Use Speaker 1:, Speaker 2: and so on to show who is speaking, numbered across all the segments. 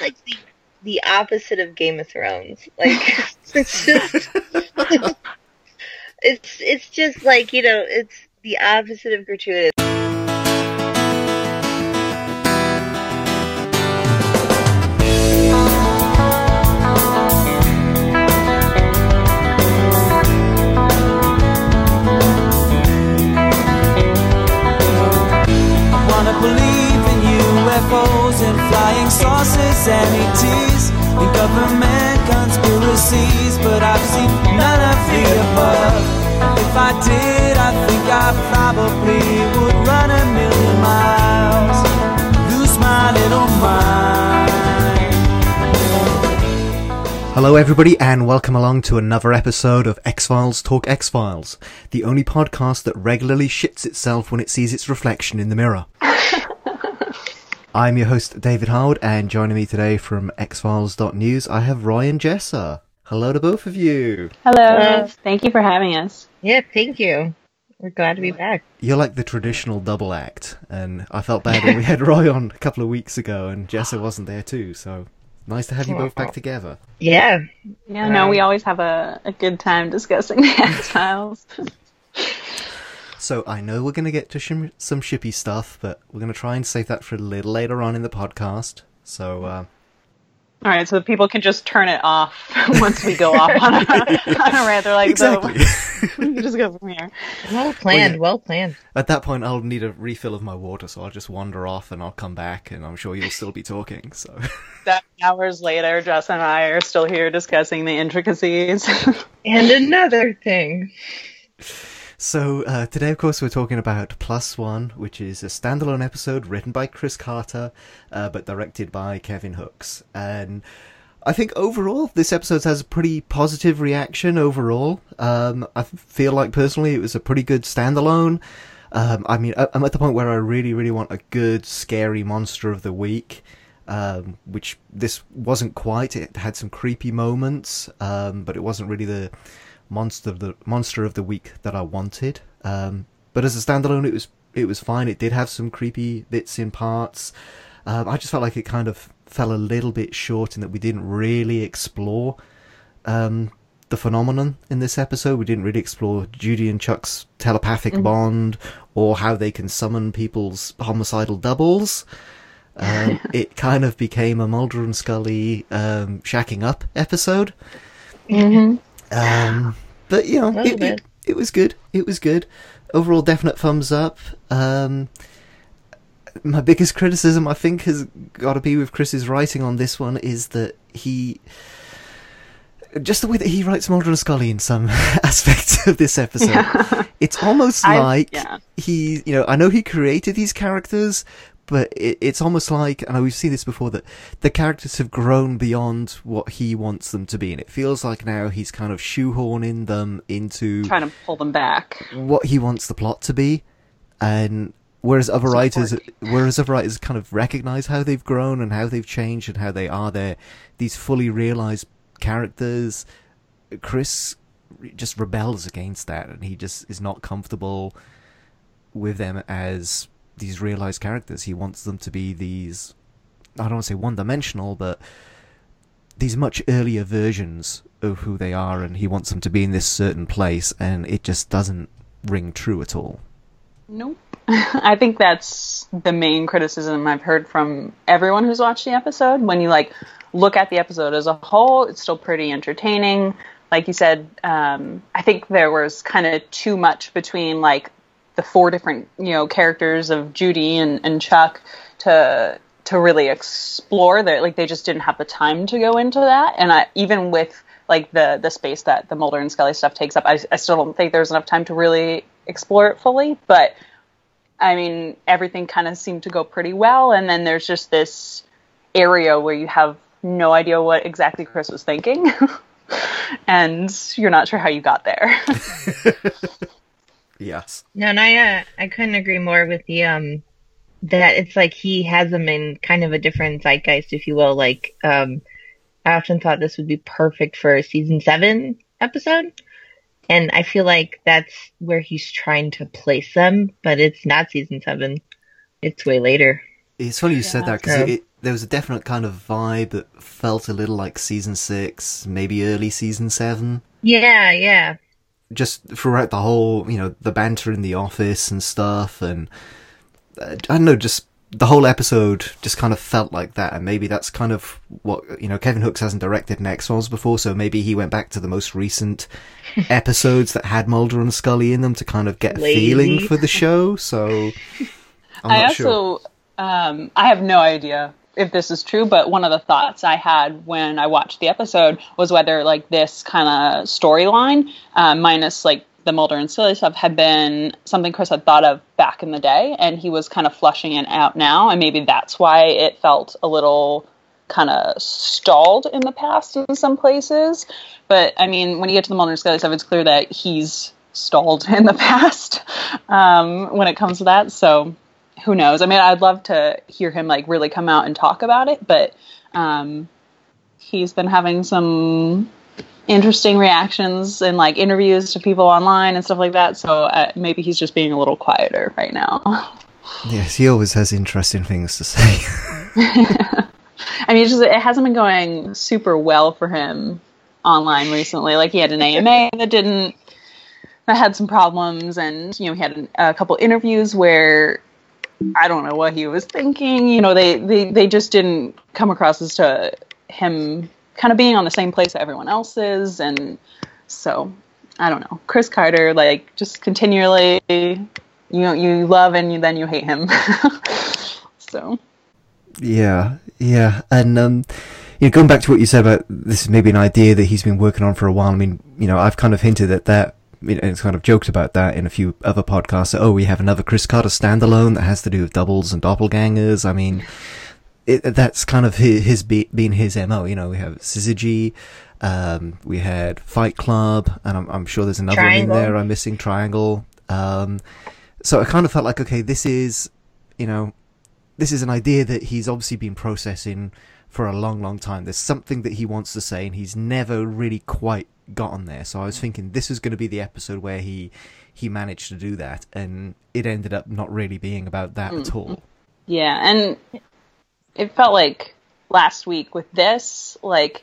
Speaker 1: like the the opposite of Game of Thrones. Like it's just it's it's just like you know it's the opposite of gratuitous.
Speaker 2: Hello, everybody, and welcome along to another episode of X Files Talk X Files, the only podcast that regularly shits itself when it sees its reflection in the mirror. I'm your host, David Howard, and joining me today from xfiles.news, I have Ryan and Jessa. Hello to both of you.
Speaker 3: Hello.
Speaker 1: Uh,
Speaker 3: Thank you for having us.
Speaker 1: Yeah, thank you. We're glad to be back.
Speaker 2: You're like the traditional double act, and I felt bad when we had Roy on a couple of weeks ago, and Jessa wasn't there too, so nice to have you both back together.
Speaker 1: Yeah,
Speaker 3: Yeah, no, we always have a, a good time discussing the X Files.
Speaker 2: So I know we're going to get to shim- some shippy stuff, but we're going to try and save that for a little later on in the podcast. So, uh,
Speaker 3: All right, so people can just turn it off once we go off on a, on a rant. They're like,
Speaker 2: exactly.
Speaker 3: so just go from here.
Speaker 1: well planned.
Speaker 2: yeah.
Speaker 1: Well planned.
Speaker 2: At that point, I'll need a refill of my water, so I'll just wander off and I'll come back, and I'm sure you'll still be talking. So,
Speaker 3: Seven hours later, Jess and I are still here discussing the intricacies.
Speaker 1: And another thing.
Speaker 2: So uh, today, of course, we're talking about Plus One, which is a standalone episode written by Chris Carter, uh, but directed by Kevin Hooks. And I think overall, this episode has a pretty positive reaction. Overall, um, I feel like personally, it was a pretty good standalone. Um, I mean, I'm at the point where I really, really want a good, scary monster of the week. Um, which this wasn't quite. It had some creepy moments, um, but it wasn't really the monster of the monster of the week that I wanted. Um, but as a standalone, it was it was fine. It did have some creepy bits in parts. Um, I just felt like it kind of fell a little bit short in that we didn't really explore um, the phenomenon in this episode. We didn't really explore Judy and Chuck's telepathic bond or how they can summon people's homicidal doubles. Um, it kind of became a Mulder and Scully um, shacking up episode. Um, but you know, it, it, it was good. It was good. Overall, definite thumbs up. Um, my biggest criticism, I think, has got to be with Chris's writing on this one is that he. Just the way that he writes Mulder and Scully in some aspects of this episode, it's almost
Speaker 3: I-
Speaker 2: like
Speaker 3: yeah.
Speaker 2: he, you know, I know he created these characters, but it, it's almost like, and we've seen this before, that the characters have grown beyond what he wants them to be, and it feels like now he's kind of shoehorning them into
Speaker 3: Trying to pull them back.
Speaker 2: what he wants the plot to be, and whereas other writers, whereas other writers kind of recognize how they've grown and how they've changed and how they are there, these fully realized characters, Chris just rebels against that, and he just is not comfortable with them as these realized characters. He wants them to be these, I don't want to say one dimensional, but these much earlier versions of who they are, and he wants them to be in this certain place, and it just doesn't ring true at all.
Speaker 3: Nope. I think that's the main criticism I've heard from everyone who's watched the episode. When you like look at the episode as a whole, it's still pretty entertaining. Like you said, um, I think there was kind of too much between like the four different you know characters of Judy and, and Chuck to to really explore that. Like they just didn't have the time to go into that. And I, even with like the the space that the Mulder and Scully stuff takes up, I, I still don't think there's enough time to really explore it fully. But I mean, everything kind of seemed to go pretty well. And then there's just this area where you have no idea what exactly Chris was thinking. and you're not sure how you got there.
Speaker 2: Yes.
Speaker 1: No, and I uh, I couldn't agree more with the um that it's like he has them in kind of a different zeitgeist, if you will. Like um, I often thought this would be perfect for a season seven episode, and I feel like that's where he's trying to place them, but it's not season seven. It's way later.
Speaker 2: It's funny you said that because
Speaker 1: Yeah.
Speaker 2: it, there was a definite kind of vibe that felt a little like season six, maybe early season seven.
Speaker 1: Yeah, yeah.
Speaker 2: Just throughout the whole, you know, the banter in the office and stuff, and uh, I don't know, just the whole episode just kind of felt like that, and maybe that's kind of what you know. Kevin Hooks hasn't directed an X Files before, so maybe he went back to the most recent episodes that had Mulder and Scully in them to kind of get a feeling for the show. So I'm
Speaker 3: I also,
Speaker 2: sure.
Speaker 3: um, I have no idea if this is true, but one of the thoughts I had when I watched the episode was whether like this kind of storyline, uh, minus like the Mulder and Scully stuff, had been something Chris had thought of back in the day, and he was kind of flushing it out now, and maybe that's why it felt a little kind of stalled in the past in some places. But I mean, when you get to the Mulder and Scully stuff, it's clear that he's stalled in the past um, when it comes to that. So who knows? I mean, I'd love to hear him like really come out and talk about it, but um, he's been having some interesting reactions and like interviews to people online and stuff like that. So uh, maybe he's just being a little quieter right now.
Speaker 2: Yes, he always has interesting things to say.
Speaker 3: I mean, it's just, it hasn't been going super well for him online recently. Like he had an AMA that didn't that had some problems, and you know he had an, a couple interviews where I don't know what he was thinking. You know, they they they just didn't come across as to him kind of being on the same place that everyone else is, and so I don't know. Chris Carter, like just continually, you know, you love and you, then you hate him. so.
Speaker 2: Yeah, yeah, and um, you know, going back to what you said about this is maybe an idea that he's been working on for a while. I mean, you know, I've kind of hinted at that. You know, it's kind of joked about that in a few other podcasts. That, oh, we have another Chris Carter standalone that has to do with doubles and doppelgangers. I mean, it, that's kind of his, his be, been his mo. You know, we have Syzygy, um, we had Fight Club, and I'm, I'm sure there's another one in there. I'm missing Triangle. Um, so I kind of felt like, okay, this is, you know, this is an idea that he's obviously been processing for a long, long time. There's something that he wants to say, and he's never really quite gotten there. So I was thinking this is going to be the episode where he he managed to do that, and it ended up not really being about that at all.
Speaker 3: Yeah, and it felt like last week with this, like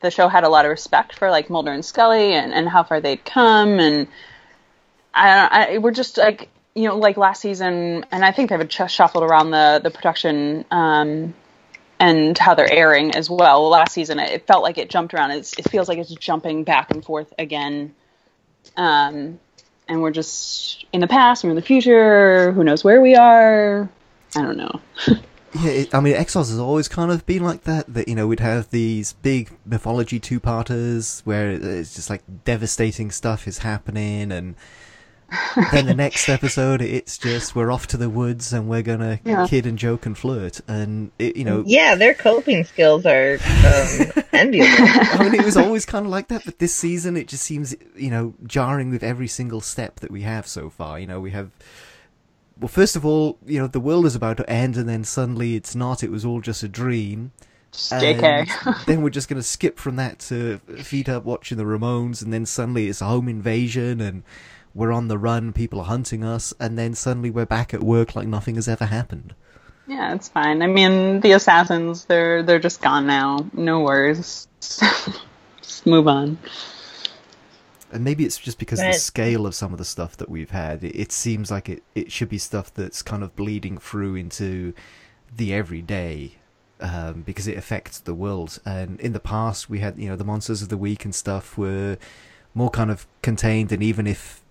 Speaker 3: the show had a lot of respect for like Mulder and Scully and, and how far they'd come, and I, I we're just like you know like last season, and I think they've shuffled around the the production um, and how they're airing as well. Last season, it, felt like it jumped around. It's, it feels like it's jumping back and forth again. Um, and we're just in the past, we're in the future. Who knows where we are? I don't know.
Speaker 2: Yeah, it, I mean, X Files has always kind of been like that. That you know, we'd have these big mythology two-parters where it's just like devastating stuff is happening, and then the next episode, it's just we're off to the woods and we're gonna
Speaker 3: Yeah.
Speaker 2: kid and joke and flirt, and it, you know,
Speaker 1: Yeah, their coping skills are um, enviable.
Speaker 2: I mean, it was always kind of like that, but this season it just seems, you know, jarring with every single step that we have so far. You know, we have, well, first of all, you know, the world is about to end, and then suddenly it's not. It was all just a dream.
Speaker 3: JK.
Speaker 2: Then we're just going to skip from that to feet up watching the Ramones, and then suddenly it's a home invasion, and we're on the run. People are hunting us, and then suddenly we're back at work like nothing has ever happened.
Speaker 3: Yeah, it's fine. I mean, the assassins, they're they're just gone now. No worries. just move on.
Speaker 2: And maybe it's just because of the scale of some of the stuff that we've had. It, it seems like it, it should be stuff that's kind of bleeding through into the everyday um, because it affects the world. And in the past, we had, you know, the monsters of the week and stuff were more kind of contained. And even if,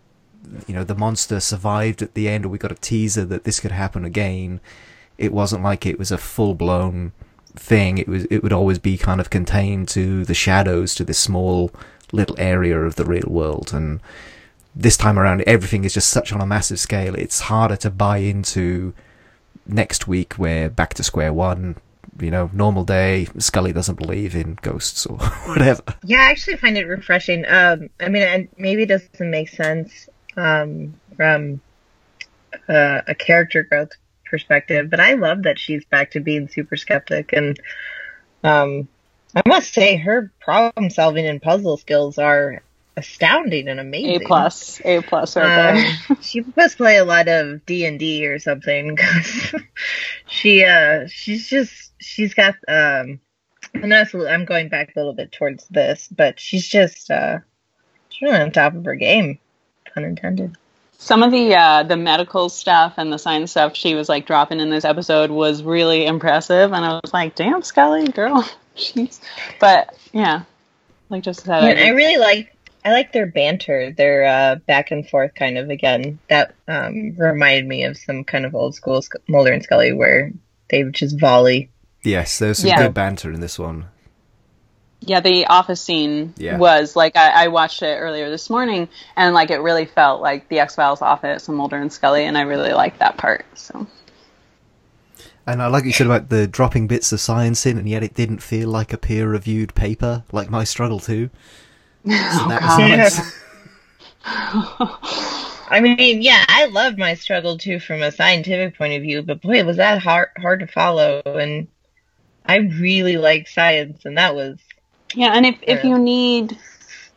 Speaker 2: you know, the monster survived at the end or we got a teaser that this could happen again, it wasn't like it was a full blown thing. It was, it would always be kind of contained to the shadows, to this small little area of the real world. And this time around, everything is just such on a massive scale. It's harder to buy into next week. We're back to square one. You know, normal day. Scully doesn't believe in ghosts or whatever.
Speaker 1: Yeah, I actually find it refreshing. Um, I mean, and maybe it doesn't make sense um, from uh, a character growth perspective, but I love that she's back to being super skeptic. And um, I must say, her problem solving and puzzle skills are astounding and amazing.
Speaker 3: A plus, A plus right there.
Speaker 1: Um, she must play a lot of D and D or something because she uh she's just she's got um and that's I'm going back a little bit towards this, but she's just uh she's really on top of her game, pun intended.
Speaker 3: Some of the uh, the medical stuff and the science stuff she was like dropping in this episode was really impressive, and I was like, "Damn, Scully, girl, she's." But yeah, like just said,
Speaker 1: Yeah, I really like I like their banter, their uh, back and forth kind of again. That um, reminded me of some kind of old school Sc- Mulder and Scully where they would just volley.
Speaker 2: Yes, there's some
Speaker 3: Yeah.
Speaker 2: good banter in this one.
Speaker 3: Yeah, the office scene
Speaker 2: Yeah.
Speaker 3: was like I, I watched it earlier this morning, and like it really felt like the X Files office and Mulder and Scully, and I really liked that part. So
Speaker 2: And I like what you said about the dropping bits of science in, and yet it didn't feel like a peer-reviewed paper, like my struggle too. So that oh, was
Speaker 3: God.
Speaker 2: nice.
Speaker 1: I mean, yeah, I love my struggle too from a scientific point of view, but boy, was that hard hard to follow. And I really like science, and that was
Speaker 3: Yeah, and if if you need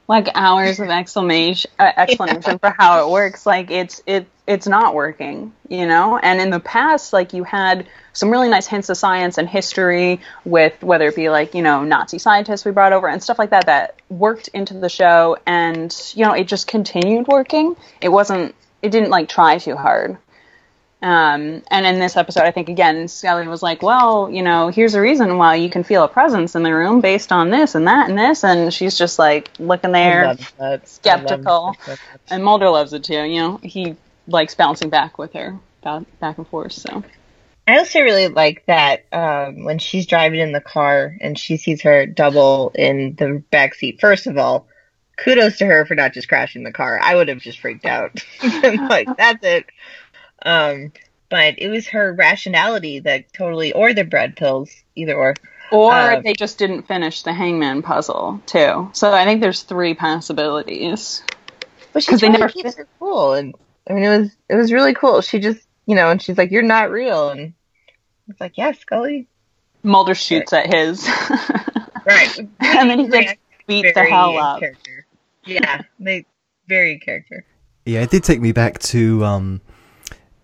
Speaker 3: like hours of exclamation uh, explanation for how it works, like it's it it's not working, you know. And in the past, like you had some really nice hints of science and history with whether it be like you know Nazi scientists we brought over and stuff like that that worked into the show, and you know it just continued working. It wasn't it didn't like try too hard. Um, and in this episode, I think again, Scully was like, "Well, you know, here's a reason why you can feel a presence in the room based on this and that and this," and she's just like looking there,
Speaker 1: loved that. I loved
Speaker 3: skeptical.
Speaker 1: that so much.
Speaker 3: and Mulder loves it too. You know, he likes bouncing back with her, back and forth. So
Speaker 1: I also really like that um, when she's driving in the car and she sees her double in the back seat. First of all, kudos to her for not just crashing the car. I would have just freaked out. Like, that's it. Um, but it was her rationality that totally, or the bread pills, either or.
Speaker 3: or
Speaker 1: Uh,
Speaker 3: they just didn't finish the Hangman puzzle too. So I think there's three possibilities.
Speaker 1: But she
Speaker 3: 'Cause they never
Speaker 1: keeps her cool, and I mean, it was it was really cool. She just, you know, and she's like, "You're not real," and it's like, "Yeah, Scully."
Speaker 3: Mulder shoots at his,
Speaker 1: Right.
Speaker 3: and then he just beats the hell
Speaker 1: in
Speaker 3: up.
Speaker 1: Character. Yeah, they very character.
Speaker 2: Yeah, it did take me back to um,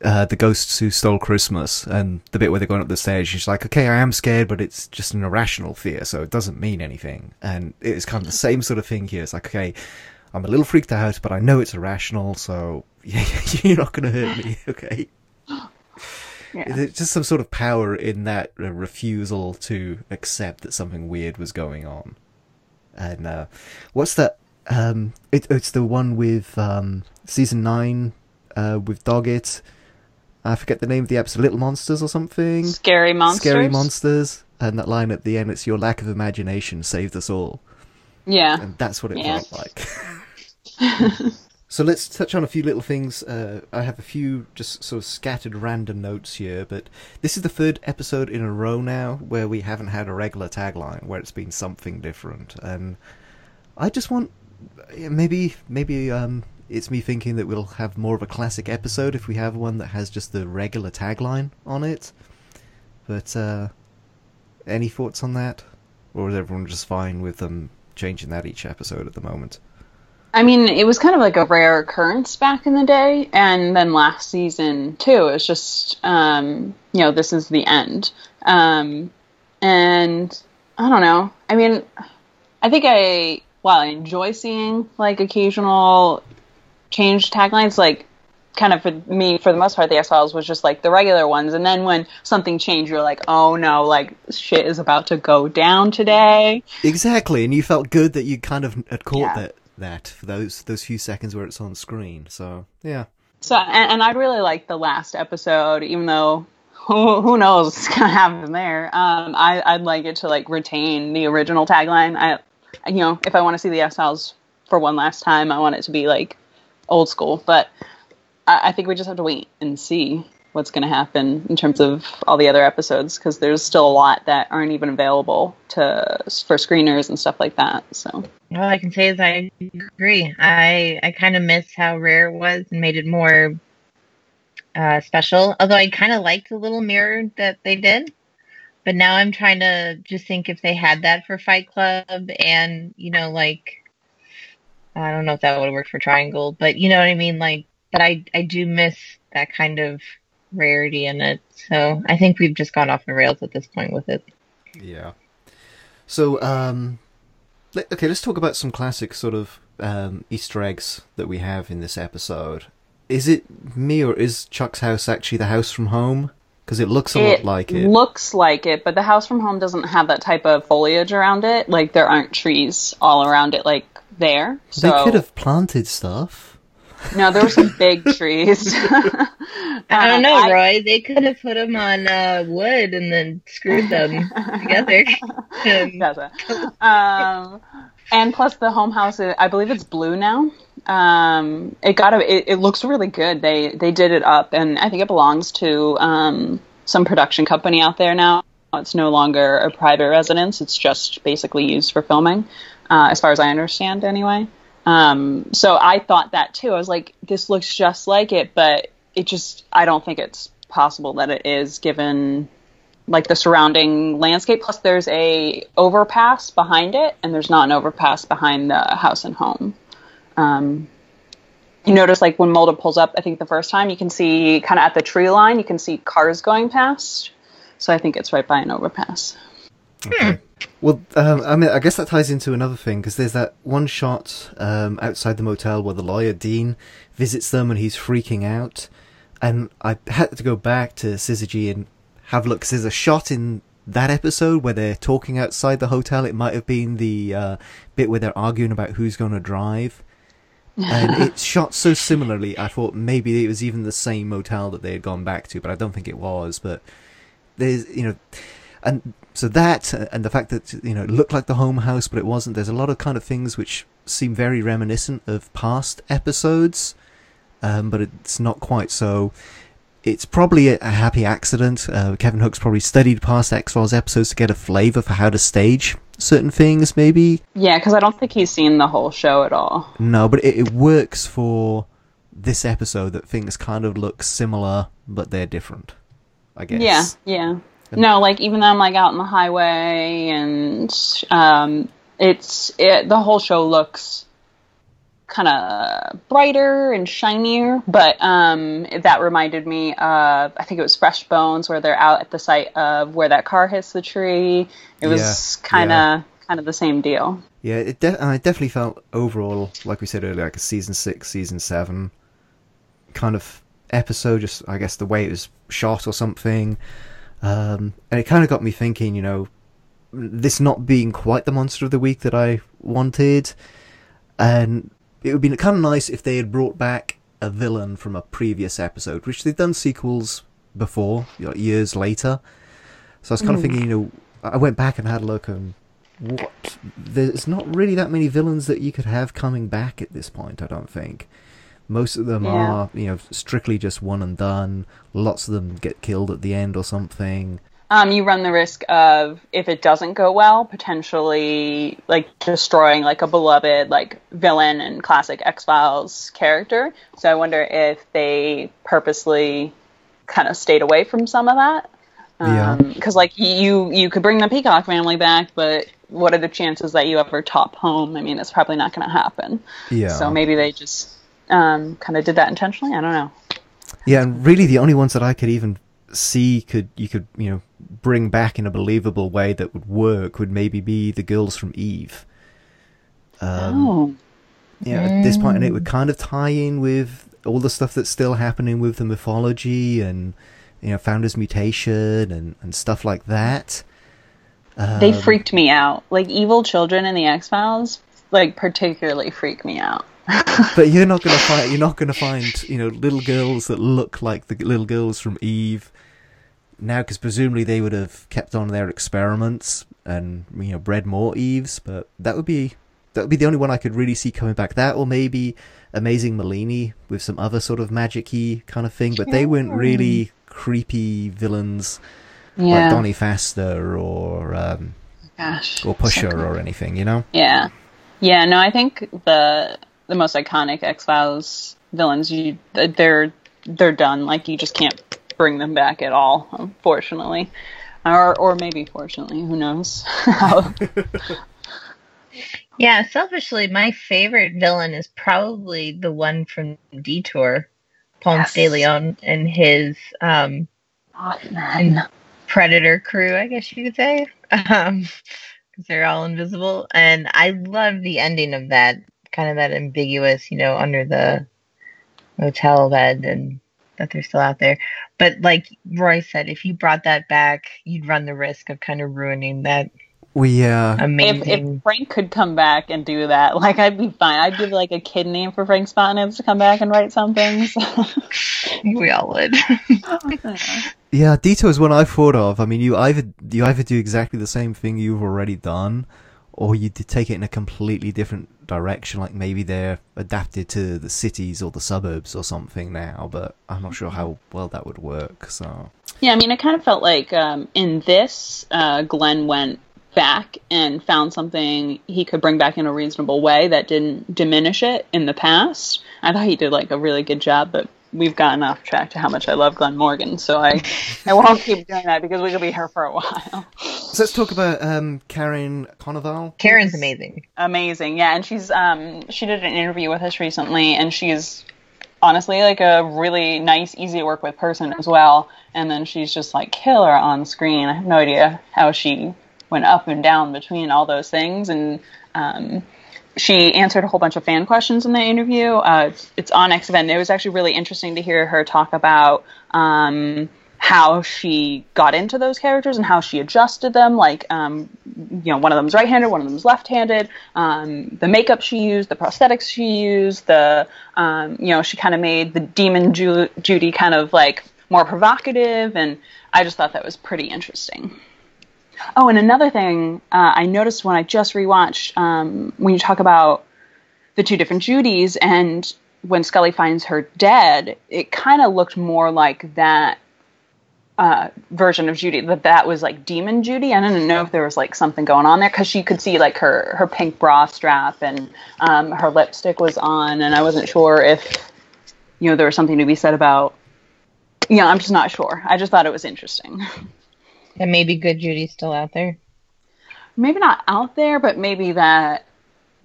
Speaker 2: uh, the ghosts who stole Christmas and the bit where they're going up the stairs. She's like, "Okay, I am scared, but it's just an irrational fear, so it doesn't mean anything." And it's kind of the same sort of thing here. It's like, okay, I'm a little freaked out, but I know it's irrational, so yeah, you're not going to hurt me, okay?
Speaker 3: Yeah.
Speaker 2: There's just some sort of power in that uh, refusal to accept that something weird was going on. And uh, what's that? Um, it, it's the one with um, season nine uh, with Doggett. I forget the name of the episode. Little Monsters or something.
Speaker 3: Scary monsters.
Speaker 2: Scary monsters. And that line at the end, it's your lack of imagination saved us all.
Speaker 3: Yeah.
Speaker 2: And that's what it
Speaker 3: Yeah.
Speaker 2: felt like. so let's touch on a few little things. Uh, I have a few just sort of scattered random notes here, but this is the third episode in a row now where we haven't had a regular tagline, where it's been something different. And I just want maybe maybe um, it's me thinking that we'll have more of a classic episode if we have one that has just the regular tagline on it. But uh, any thoughts on that, or is everyone just fine with them changing that each episode at the moment?
Speaker 3: I mean, it was kind of like a rare occurrence back in the day, and then last season too. It's just, um, you know, this is the end, um, and I don't know. I mean, I think I, while I enjoy seeing like occasional change taglines, like kind of for me, for the most part, the X Files was just like the regular ones, and then when something changed, you're like, oh no, like shit is about to go down today.
Speaker 2: Exactly, and you felt good that you kind of had caught
Speaker 3: Yeah.
Speaker 2: that that for those those few seconds where it's on screen. So yeah,
Speaker 3: So, and, and I really liked the last episode, even though who, who knows what's gonna happen there. Um, I, I'd like it to like retain the original tagline. I, you know, if I want to see the X Files for one last time, I want it to be like old school. But I, I think we just have to wait and see what's going to happen in terms of all the other episodes because there's still a lot that aren't even available to for screeners and stuff like that. So
Speaker 1: All I can say is I agree. I I kind of miss how rare it was and made it more uh, special. Although I kind of liked the little mirror that they did, but now I'm trying to just think if they had that for Fight Club and you know like I don't know if that would have worked for Triangle, but you know what I mean. Like, but I I do miss that kind of rarity in it. So I think we've just gone off the rails at this point with it.
Speaker 2: Yeah. So, um, let, okay, let's talk about some classic sort of um, Easter eggs that we have in this episode. Is it me or is Chuck's house actually the house from home? Because it looks a lot
Speaker 3: It
Speaker 2: like it.
Speaker 3: looks like it, but the house from home doesn't have that type of foliage around it. Like there aren't trees all around it, like there. So
Speaker 2: They could have planted stuff.
Speaker 3: no, there were some big trees.
Speaker 1: I don't know, Roy. They could have put them on uh, wood and then screwed them together. Um,
Speaker 3: Um, and plus the home house, is- I believe it's blue now. Um, it got a, it, it looks really good. They they did it up, and I think it belongs to um, some production company out there now. It's no longer a private residence. It's just basically used for filming, uh, as far as I understand, anyway. Um, so I thought that too. I was like, this looks just like it, but it just I don't think it's possible that it is given like the surrounding landscape. Plus, there's a overpass behind it, and there's not an overpass behind the house and home. Um, you notice, like when Mulder pulls up, I think the first time you can see kind of at the tree line, you can see cars going past. So I think it's right by an overpass.
Speaker 2: Well, um, I mean, I guess that ties into another thing because there's that one shot um, outside the motel where the lawyer Dean visits them and he's freaking out, and I had to go back to Syzygy and have a look because there's a shot in that episode where they're talking outside the hotel. It might have been the uh, bit where they're arguing about who's going to drive. and it's shot so similarly. I thought maybe it was even the same motel that they had gone back to, but I don't think it was. But there's, you know, and so that uh, and the fact that you know it looked like the home house, but it wasn't. There's a lot of kind of things which seem very reminiscent of past episodes, um, but it's not quite so. It's probably a, happy accident. Uh, Kevin Hooks probably studied past X Files episodes to get a flavour for how to stage certain things, maybe.
Speaker 3: Yeah, because I don't think he's seen the whole show at all.
Speaker 2: No, but it, it works for this episode that things kind of look similar, but they're different. I guess.
Speaker 3: Yeah, yeah. No, like even though I'm like out on the highway and um, it's it, the whole show looks kind of brighter and shinier, but um, that reminded me of I think it was Fresh Bones where they're out at the site of where that car hits the tree. It was kind of kind of the same deal.
Speaker 2: Yeah, it de- I definitely felt overall, like we said earlier, like a season six, season seven kind of episode. Just I guess the way it was shot or something, um, and it kind of got me thinking. You know, this not being quite the monster of the week that I wanted, and it would be kind of nice if they had brought back a villain from a previous episode, which they've done sequels before, you know, years later. So I was kind of thinking, you know, I went back and had a look and what there's not really that many villains that you could have coming back at this point i don't think most of them
Speaker 3: Yeah.
Speaker 2: are you know strictly just one and done lots of them get killed at the end or something
Speaker 3: Um, you run the risk of if it doesn't go well, potentially like destroying like a beloved like villain and classic X Files character. So I wonder if they purposely kind of stayed away from some of that.
Speaker 2: Yeah.
Speaker 3: Because like you you could bring the Peacock family back, but what are the chances that you ever top home? I mean, it's probably not going to happen.
Speaker 2: yeah
Speaker 3: So maybe they just um, kind of did that intentionally. I don't know.
Speaker 2: yeah and really the only ones that i could even see could you could you know bring back in a believable way that would work would maybe be the girls from eve um,
Speaker 3: oh.
Speaker 2: Yeah, at this point, and it would kind of tie in with all the stuff that's still happening with the mythology and you know Founder's mutation and and stuff like that.
Speaker 3: They
Speaker 2: Um,
Speaker 3: freaked me out. Like evil children in the X Files, like particularly freak me out.
Speaker 2: but you're not gonna find you're not gonna find you know little girls that look like the little girls from Eve now, because presumably they would have kept on their experiments and you know bred more Eves. But that would be that would be the only one I could really see coming back. That or maybe Amazing Maleeni with some other sort of magic-y kind of thing. But they weren't really creepy villains like Donnie Pfaster or um,
Speaker 3: Gosh.
Speaker 2: or Pusher or anything. You know.
Speaker 3: Yeah. Yeah. No, I think the the most iconic X Files villains, you they're they're done. Like you just can't bring them back at all, unfortunately. Or or maybe fortunately, who knows?
Speaker 1: Yeah, selfishly, my favorite villain is probably the one from Detour, Ponce
Speaker 3: Yes.
Speaker 1: de Leon, and his um,
Speaker 3: Mothman.
Speaker 1: predator crew, I guess you could say, um, because they're all invisible. And I love the ending of that, kind of that ambiguous, you know, under the hotel bed, and that they're still out there. But like Roy said, if you brought that back, you'd run the risk of kind of ruining that
Speaker 2: We uh,
Speaker 3: If,
Speaker 1: amazing.
Speaker 3: if Frank could come back and do that, like I'd be fine. I'd give like a kid name for Frank Spotnitz to come back and write some things.
Speaker 1: we all would.
Speaker 2: Yeah, Detour is one I thought of. I mean, you either you either do exactly the same thing you've already done, or you d- take it in a completely different direction. Like maybe they're adapted to the cities or the suburbs or something now, but I'm not sure how well that would work. So
Speaker 3: Yeah, I mean, it kind of felt like um, in this, uh, Glen went back and found something he could bring back in a reasonable way that didn't diminish it in the past. I thought he did like a really good job, but we've gotten off track to how much I love Glen Morgan, so I I won't keep doing that because we could be here for a while.
Speaker 2: so let's talk about um, Karin Konoval.
Speaker 1: Karin's amazing.
Speaker 3: Amazing, yeah, and she's um she did an interview with us recently, and she's honestly like a really nice, easy to work with person as well. And then she's just like killer on screen. I have no idea how she went up and down between all those things, and um, she answered a whole bunch of fan questions in the interview. Uh, it's, it's on XFN. It was actually really interesting to hear her talk about. Um, how she got into those characters and how she adjusted them. Like, um, you know, one of them's right-handed, one of them's left-handed. Um, the makeup she used, the prosthetics she used, the, um, you know, she kind of made the demon Ju- Judy kind of like more provocative, and I just thought that was pretty interesting. Oh, and another thing uh, I noticed when I just rewatched, um, when you talk about the two different Judys, and when Scully finds her dead, it kind of looked more like that uh, version of Judy. That that was like Demon Judy. I didn't know if there was like something going on there because she could see like her her pink bra strap and um, her lipstick was on, and I wasn't sure if you know there was something to be said about. Yeah, I'm just not sure. I just thought it was interesting.
Speaker 1: And maybe Good Judy's still out there.
Speaker 3: maybe not out there, but maybe that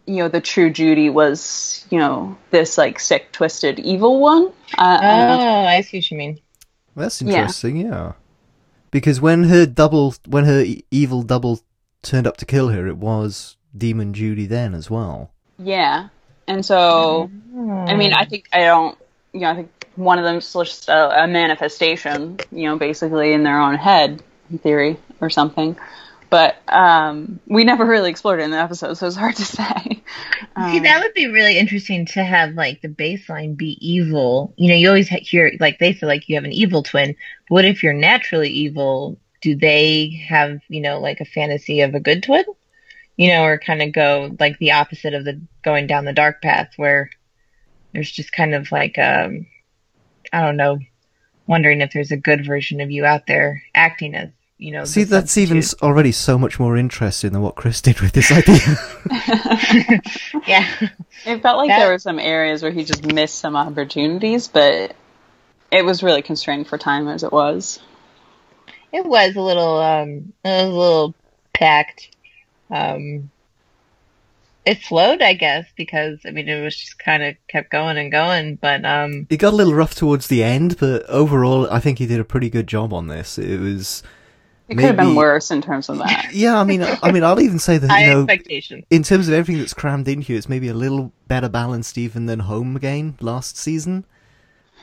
Speaker 3: you know the true Judy was you know this like sick, twisted, evil one. Uh, I don't.
Speaker 1: Oh, I see what you mean.
Speaker 2: That's interesting, yeah. Because when her double, when her evil double turned up to kill her, it was Demon Judy then as well.
Speaker 3: Yeah, and so I mean, I think I don't. You know, I think one of them's just a, a manifestation. You know, basically in their own head, in theory, or something. But um, we never really explored it in the episode, so it's hard to say.
Speaker 1: See, that would be really interesting to have like the baseline be evil. You know, you always hear like they say like you have an evil twin. What if you're naturally evil? Do they have you know like a fantasy of a good twin? You know, or kind of go like the opposite of the going down the dark path where there's just kind of like um I don't know, wondering if there's a good version of you out there acting as you know.
Speaker 2: See, that's even already so much more interesting than what Chris did with this idea.
Speaker 1: yeah.
Speaker 3: It felt like
Speaker 1: That-
Speaker 3: there were some areas where he just missed some opportunities, but it was really constrained for time as it was.
Speaker 1: It was a little um it was a little packed. Um it slowed, I guess, because I mean it was just kind of kept going and going, but um
Speaker 2: it got a little rough towards the end, but overall, I think he did a pretty good job on this. It was,
Speaker 3: It could have been worse in terms of that.
Speaker 2: yeah. I mean, I mean, I'll even say that
Speaker 1: high
Speaker 2: you know,
Speaker 1: expectations.
Speaker 2: in terms of everything that's crammed in here, it's maybe a little better balanced even than Home Again last season.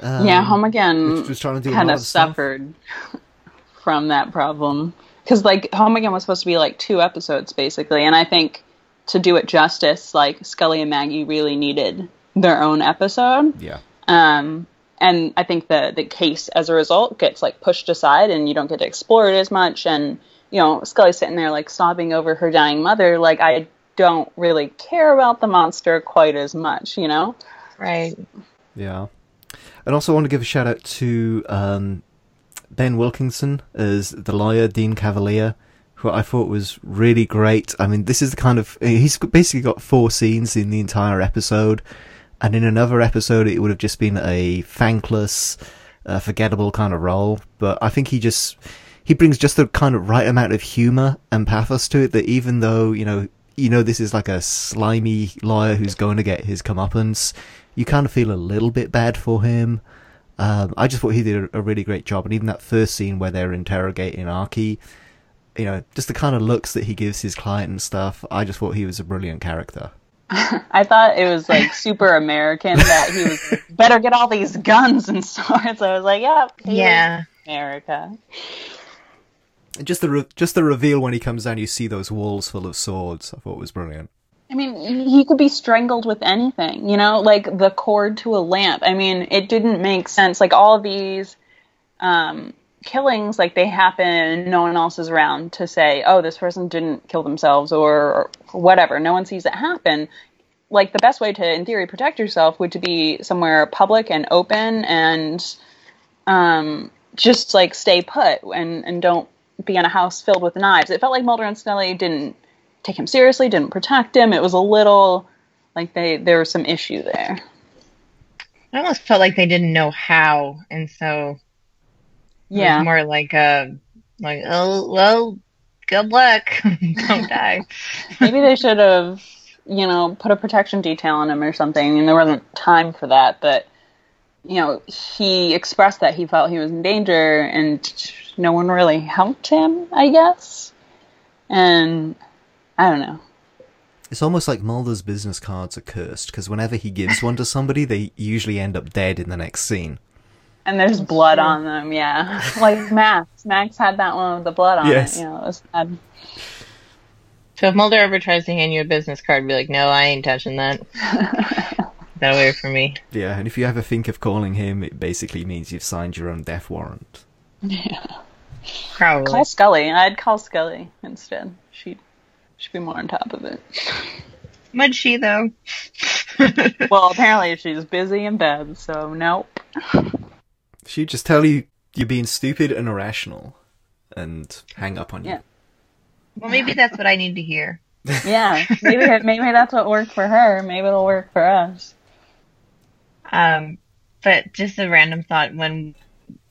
Speaker 2: Um,
Speaker 3: yeah, Home Again
Speaker 2: was trying to do
Speaker 3: kind of
Speaker 2: stuff.
Speaker 3: suffered from that problem. Because, like, Home Again was supposed to be like two episodes, basically. And I think to do it justice, like, Scully and Maggie really needed their own episode.
Speaker 2: Yeah.
Speaker 3: Um, and I think the the case as a result gets like pushed aside, and you don't get to explore it as much. And you know, Scully's sitting there like sobbing over her dying mother. Like I don't really care about the monster quite as much, you know.
Speaker 1: Right.
Speaker 2: Yeah. And also I want to give a shout out to um, Ben Wilkinson as the lawyer, Dean Cavalier, who I thought was really great. I mean, this is the kind of. He's basically got four scenes in the entire episode, and in another episode it would have just been a thankless, uh, forgettable kind of role. But I think he just. He brings just the kind of right amount of humor and pathos to it that even though, you know, you know this is like a slimy lawyer who's going to get his comeuppance, you kind of feel a little bit bad for him. Um, I just thought he did a really great job, and even that first scene where they're interrogating Archie, you know, just the kind of looks that he gives his client and stuff. I just thought he was a brilliant character.
Speaker 3: I thought it was like super American that he was better get all these guns and swords. I was like, yeah,
Speaker 1: Yeah.
Speaker 3: America.
Speaker 2: And just the re- just the reveal when he comes down, you see those walls full of swords. I thought was brilliant.
Speaker 3: I mean, he could be strangled with anything, you know, like the cord to a lamp. I mean, it didn't make sense. Like all of these um, killings, like they happen, no one else is around to say, oh, this person didn't kill themselves or, or whatever. No one sees it happen. Like the best way to, in theory, protect yourself would to be somewhere public and open and um, just like stay put and, and don't be in a house filled with knives. It felt like Mulder and Scully didn't take him seriously, didn't protect him. It was a little like they there was some issue there.
Speaker 1: I almost felt like they didn't know how, and so
Speaker 3: Yeah.
Speaker 1: was more like a like oh well, good luck, don't die.
Speaker 3: Maybe they should have, you know, put a protection detail on him or something, and there wasn't time for that. But you know, he expressed that he felt he was in danger, and no one really helped him. I guess, and I don't know.
Speaker 2: It's almost like Mulder's business cards are cursed because whenever he gives one to somebody, they usually end up dead in the next scene.
Speaker 3: And there's blood on them, yeah. Like Max. Max had that one with the blood on
Speaker 2: Yes.
Speaker 3: it. You know, it was sad.
Speaker 1: So if Mulder ever tries to hand you a business card, be like, no, I ain't touching that. that away from me.
Speaker 2: Yeah, and if you ever think of calling him, it basically means you've signed your own death warrant. Yeah.
Speaker 1: Probably.
Speaker 3: Call Scully. I'd call Scully instead. She should be more on top of it.
Speaker 1: Would she though?
Speaker 3: Well, apparently she's busy in bed, so nope.
Speaker 2: She'd just tell you you're being stupid and irrational and hang up on you.
Speaker 3: Yeah.
Speaker 1: well, maybe that's what I need to hear.
Speaker 3: Yeah, maybe maybe that's what worked for her. Maybe it'll work for us.
Speaker 1: Um, but just a random thought when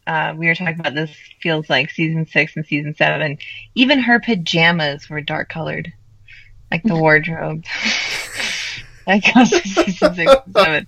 Speaker 1: uh, we were talking about this feels like season six and season seven. Even her pajamas were dark colored, like the wardrobe. that goes to season six and seven.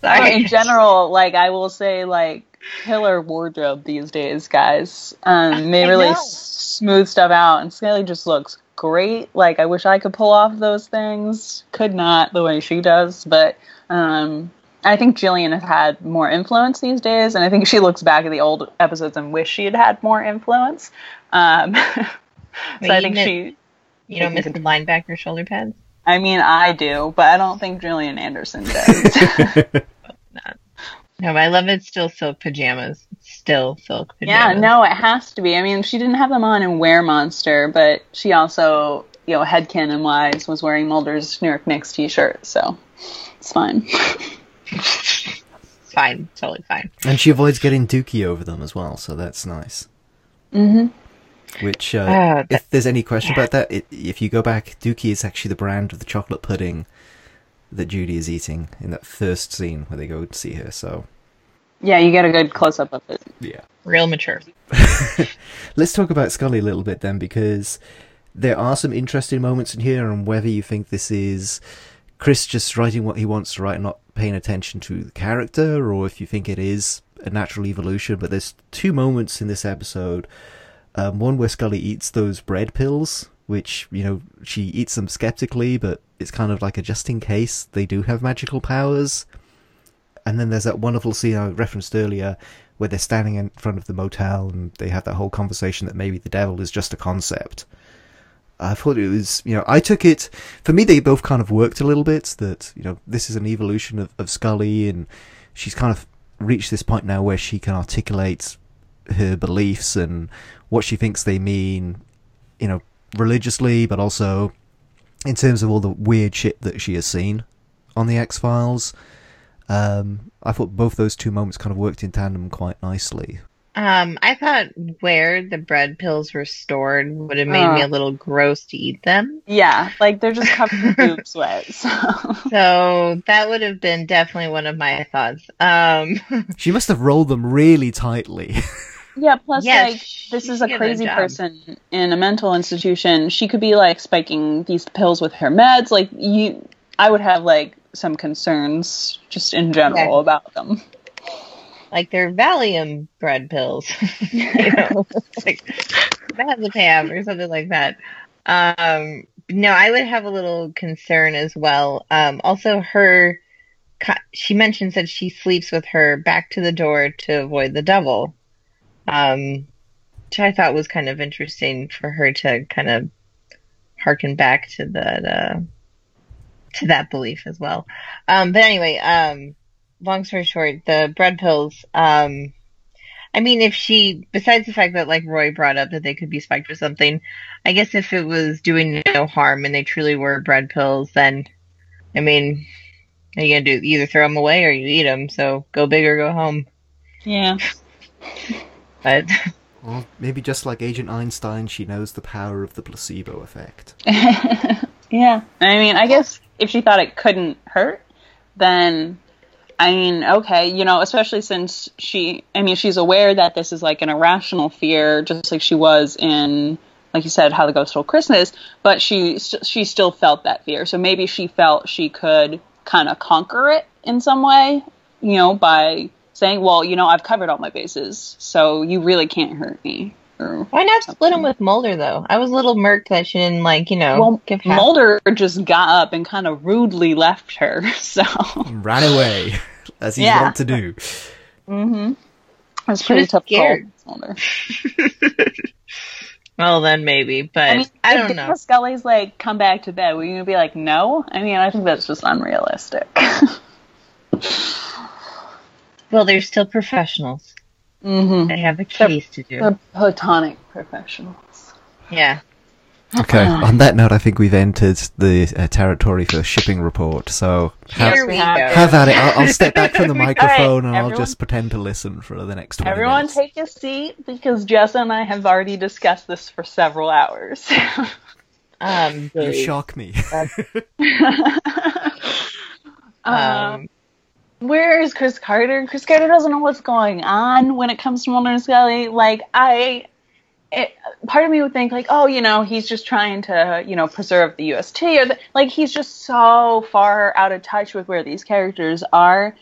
Speaker 3: But
Speaker 1: Sorry.
Speaker 3: in general, like I will say, like killer wardrobe these days, guys. Um, they
Speaker 1: I
Speaker 3: really
Speaker 1: know.
Speaker 3: s- smooth stuff out, and Scully just looks great. Like I wish I could pull off those things. Could not the way she does, but um, I think Gillian has had more influence these days, and I think she looks back at the old episodes and wish she had had more influence. Um, so
Speaker 1: But
Speaker 3: I think she.
Speaker 1: you don't miss the linebacker shoulder pads.
Speaker 3: I mean, I do, but I don't think Gillian Anderson does.
Speaker 1: No, but I love it. Still silk pajamas. Still silk pajamas.
Speaker 3: Yeah, no, it has to be. I mean, she didn't have them on in Were-Monster, but she also, you know, headcanon wise, was wearing Mulder's New York Knicks t shirt, so it's fine.
Speaker 1: fine, totally fine.
Speaker 2: And she avoids getting dookie over them as well, so that's nice.
Speaker 3: hmm
Speaker 2: Which, uh,
Speaker 1: that-
Speaker 2: if there's any question about that, it, if you go back, dookie is actually the brand of the chocolate pudding that Judy is eating in that first scene where they go to see her, so
Speaker 3: Yeah, you get a good close up of it.
Speaker 2: yeah.
Speaker 1: Real mature.
Speaker 2: Let's talk about Scully a little bit then, because there are some interesting moments in here, and whether you think this is Chris just writing what he wants to write and not paying attention to the character, or if you think it is a natural evolution. But there's two moments in this episode. Um, one where Scully eats those bread pills, which, you know, she eats them skeptically, but it's kind of like a just in case they do have magical powers. And then there's that wonderful scene I referenced earlier where they're standing in front of the motel and they have that whole conversation that maybe the devil is just a concept. I thought it was, you know, I took it, for me, they both kind of worked a little bit that, you know, this is an evolution of, of Scully and she's kind of reached this point now where she can articulate her beliefs and what she thinks they mean, you know, religiously, but also in terms of all the weird shit that she has seen on the X Files. Um, I thought both those two moments kind of worked in tandem quite nicely.
Speaker 1: Um, I thought where the bread pills were stored would have made me
Speaker 3: Uh.
Speaker 1: a little gross to eat them.
Speaker 3: Yeah, like they're just covered in boob sweat. So.
Speaker 1: So that would have been definitely one of my thoughts. Um,
Speaker 2: She must have rolled them really tightly.
Speaker 3: Yeah, plus
Speaker 1: Yes,
Speaker 3: like this is a crazy person in a mental institution. She could be like spiking these pills with her meds. Like you I would have like some concerns just in general
Speaker 1: Yeah.
Speaker 3: about them.
Speaker 1: Like they're Valium bread pills. you know, like Mazepam or something like that. Um, no, I would have a little concern as well. Um, also, her, she mentions that she sleeps with her back to the door to avoid the devil. Um, which I thought was kind of interesting for her to kind of harken back to that, uh, to that belief as well. Um, but anyway, um, long story short, the bread pills, um, I mean, if she, besides the fact that like Roy brought up that they could be spiked with something, I guess if it was doing no harm and they truly were bread pills, then, I mean, are you gonna do either throw them away or you eat them? So go big or go home.
Speaker 3: Yeah.
Speaker 1: But
Speaker 2: Well, maybe just like Agent Einstein, she knows the power of the placebo effect.
Speaker 3: Yeah. I mean, I guess if she thought it couldn't hurt, then I mean, okay, you know, especially since she I mean, she's aware that this is like an irrational fear just like she was in like you said how the ghost stole Christmas, but she she still felt that fear. So maybe she felt she could kind of conquer it in some way, you know, by saying, "Well, you know, I've covered all my bases, so you really can't hurt me." Or
Speaker 1: why not split him with Mulder though? I was a little murked that she didn't like, you know,
Speaker 3: Well,
Speaker 1: give half.
Speaker 3: Mulder just got up and kind of rudely left her. So
Speaker 2: Ran away, as he's
Speaker 3: Yeah.
Speaker 2: wont to do. Mm-hmm.
Speaker 3: it's
Speaker 1: She
Speaker 3: pretty
Speaker 1: was
Speaker 3: tough
Speaker 1: scared.
Speaker 3: Mulder.
Speaker 1: Well, then maybe, but
Speaker 3: I
Speaker 1: I,
Speaker 3: mean,
Speaker 1: don't
Speaker 3: if
Speaker 1: know.
Speaker 3: Scully's like, "Come back to bed," were you gonna be like, "No"? I mean, I think that's just unrealistic.
Speaker 1: Well, they're still professionals.
Speaker 3: mm-hmm.
Speaker 1: They have a case to do.
Speaker 3: They're platonic professionals.
Speaker 1: Yeah.
Speaker 2: Okay, on that note, I think we've entered the uh, territory for shipping report, so have,
Speaker 1: Here we go.
Speaker 2: have at it. I'll, I'll step back from the microphone and I'll just pretend to listen for the next 20
Speaker 3: Everyone,
Speaker 2: minutes.
Speaker 3: take a seat because Jess and I have already discussed this for several hours.
Speaker 1: Um,
Speaker 2: You shock me.
Speaker 1: um,
Speaker 3: Where is Chris Carter? Chris Carter doesn't know what's going on when it comes to Mulder and Scully. Like I, it, part of me would think like, oh, you know, he's just trying to, you know, preserve the UST or the, like he's just so far out of touch with where these characters are.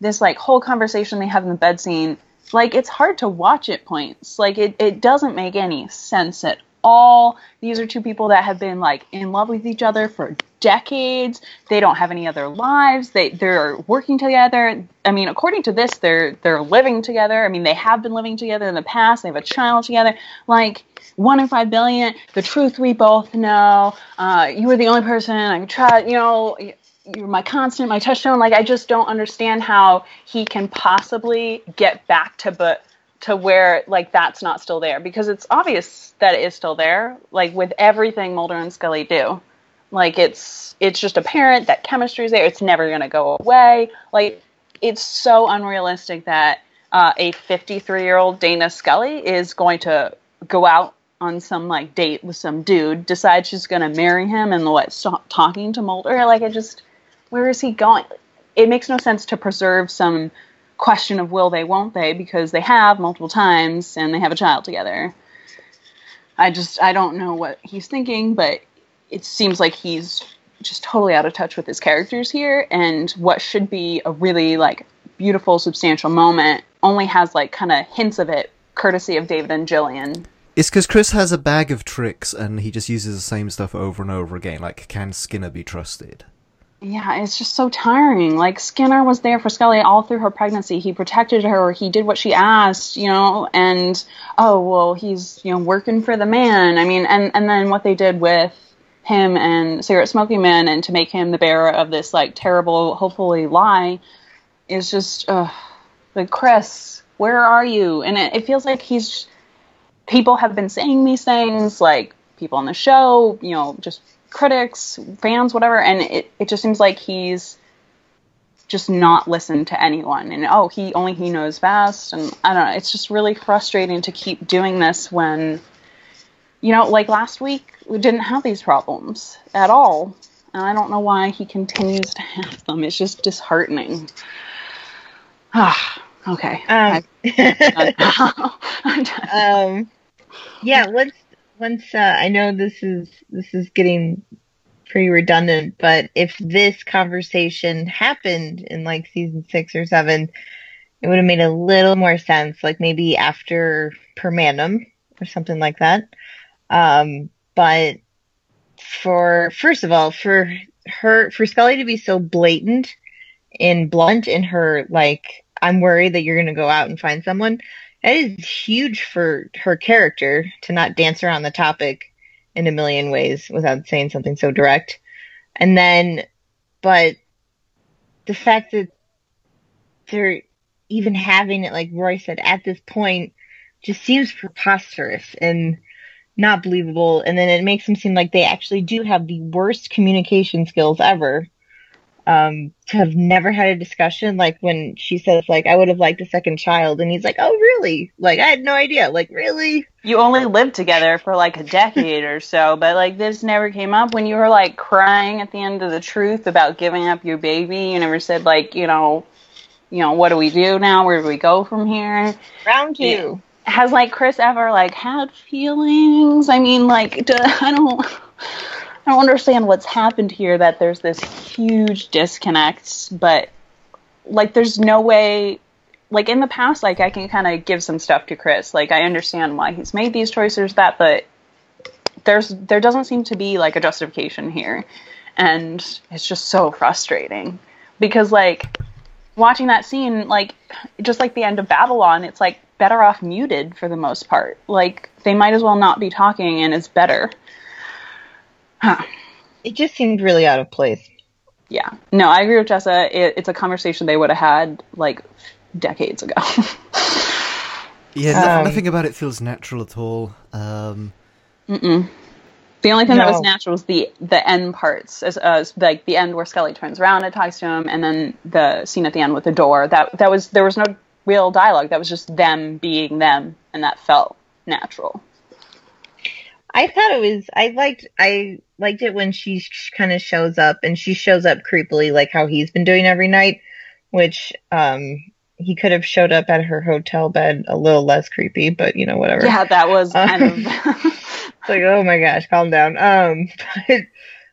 Speaker 3: This like whole conversation they have in the bed scene, like it's hard to watch at points. Like it, it doesn't make any sense at all. These are two people that have been like in love with each other for decades. They don't have any other lives. They they're working together. I mean, according to this, they're they're living together. I mean, they have been living together in the past. They have a child together. Like one in five billion. The truth we both know. Uh, you were the only person I could try. You know. You're my constant, my touchstone. Like I just don't understand how he can possibly get back to but to where like that's not still there because it's obvious that it is still there. Like with everything Mulder and Scully do, like it's it's just apparent that chemistry is there. It's never gonna go away. Like it's so unrealistic that uh, a 53 year old Dana Scully is going to go out on some like date with some dude, decide she's gonna marry him, and what stop talking to Mulder. Like it just where is he going? It makes no sense to preserve some question of will they, won't they, because they have multiple times and they have a child together. I just I don't know what he's thinking, but it seems like he's just totally out of touch with his characters here, and what should be a really like beautiful, substantial moment only has like kind of hints of it, courtesy of David and Gillian.
Speaker 2: It's because Chris has a bag of tricks and he just uses the same stuff over and over again. Like, can Skinner be trusted?
Speaker 3: Yeah, it's just so tiring. Like Skinner was there for Scully all through her pregnancy. He protected her. He did what she asked, you know. And oh well, he's you know working for the man. I mean, and and then what they did with him and cigarette smoking man, and to make him the bearer of this like terrible, hopefully lie, is just uh, like Chris, where are you? And it, it feels like he's people have been saying these things, like people on the show, you know, just critics, fans, whatever, and it, it just seems like he's just not listened to anyone and oh he only he knows best and I don't know, it's just really frustrating to keep doing this when you know, like last week we didn't have these problems at all. And I don't know why he continues to have them. It's just disheartening. Ah, Okay.
Speaker 1: Um,
Speaker 3: I'm done.
Speaker 1: um, yeah. Once once uh, I know this is this is getting pretty redundant, but if this conversation happened in like season six or seven, it would have made a little more sense. Like maybe after Per Manum or something like that. Um, but for first of all, for her for Scully to be so blatant and blunt in her like I'm worried that you're going to go out and find someone. That is huge for her character to not dance around the topic in a million ways without saying something so direct. And then, but the fact that they're even having it, like Roy said, at this point just seems preposterous and not believable. And then it makes them seem like they actually do have the worst communication skills ever um, to have never had a discussion. Like when she says, like, I would have liked a second child. And he's like, oh, really? Like, I had no idea. Like, really?
Speaker 3: You only lived together for like a decade or so, but like this never came up when you were like crying at the end of the truth about giving up your baby. You never said like, you know, you know, what do we do now? Where do we go from here?
Speaker 1: Round two.
Speaker 3: Has like Chris ever like had feelings? I mean, like, do, I don't. I don't understand what's happened here that there's this huge disconnect, but like there's no way like in the past like I can kind of give some stuff to Chris. Like I understand why he's made these choices that but there's there doesn't seem to be like a justification here. And it's just so frustrating because like watching that scene like just like the end of Babylon, it's like better off muted for the most part. Like they might as well not be talking and it's better. Huh.
Speaker 1: It just seemed really out of place.
Speaker 3: Yeah. No, I agree with Jessa. It, it's a conversation they would have had like decades ago.
Speaker 2: Yeah, no-
Speaker 1: Um,
Speaker 2: nothing about it feels natural at all. Um,
Speaker 3: Mm-mm. The only thing that was natural was the the end parts, as, as like the end where Scully turns around and talks to him, and then the scene at the end with the door. That that was there was no real dialogue. That was just them being them, and that felt natural.
Speaker 1: I thought it was. I liked. I liked it when she kind of shows up, and she shows up creepily, like how he's been doing every night. Which um, he could have showed up at her hotel bed a little less creepy, but you know whatever.
Speaker 3: Yeah, that was kind of.
Speaker 1: It's like, oh my gosh, calm down. Um, but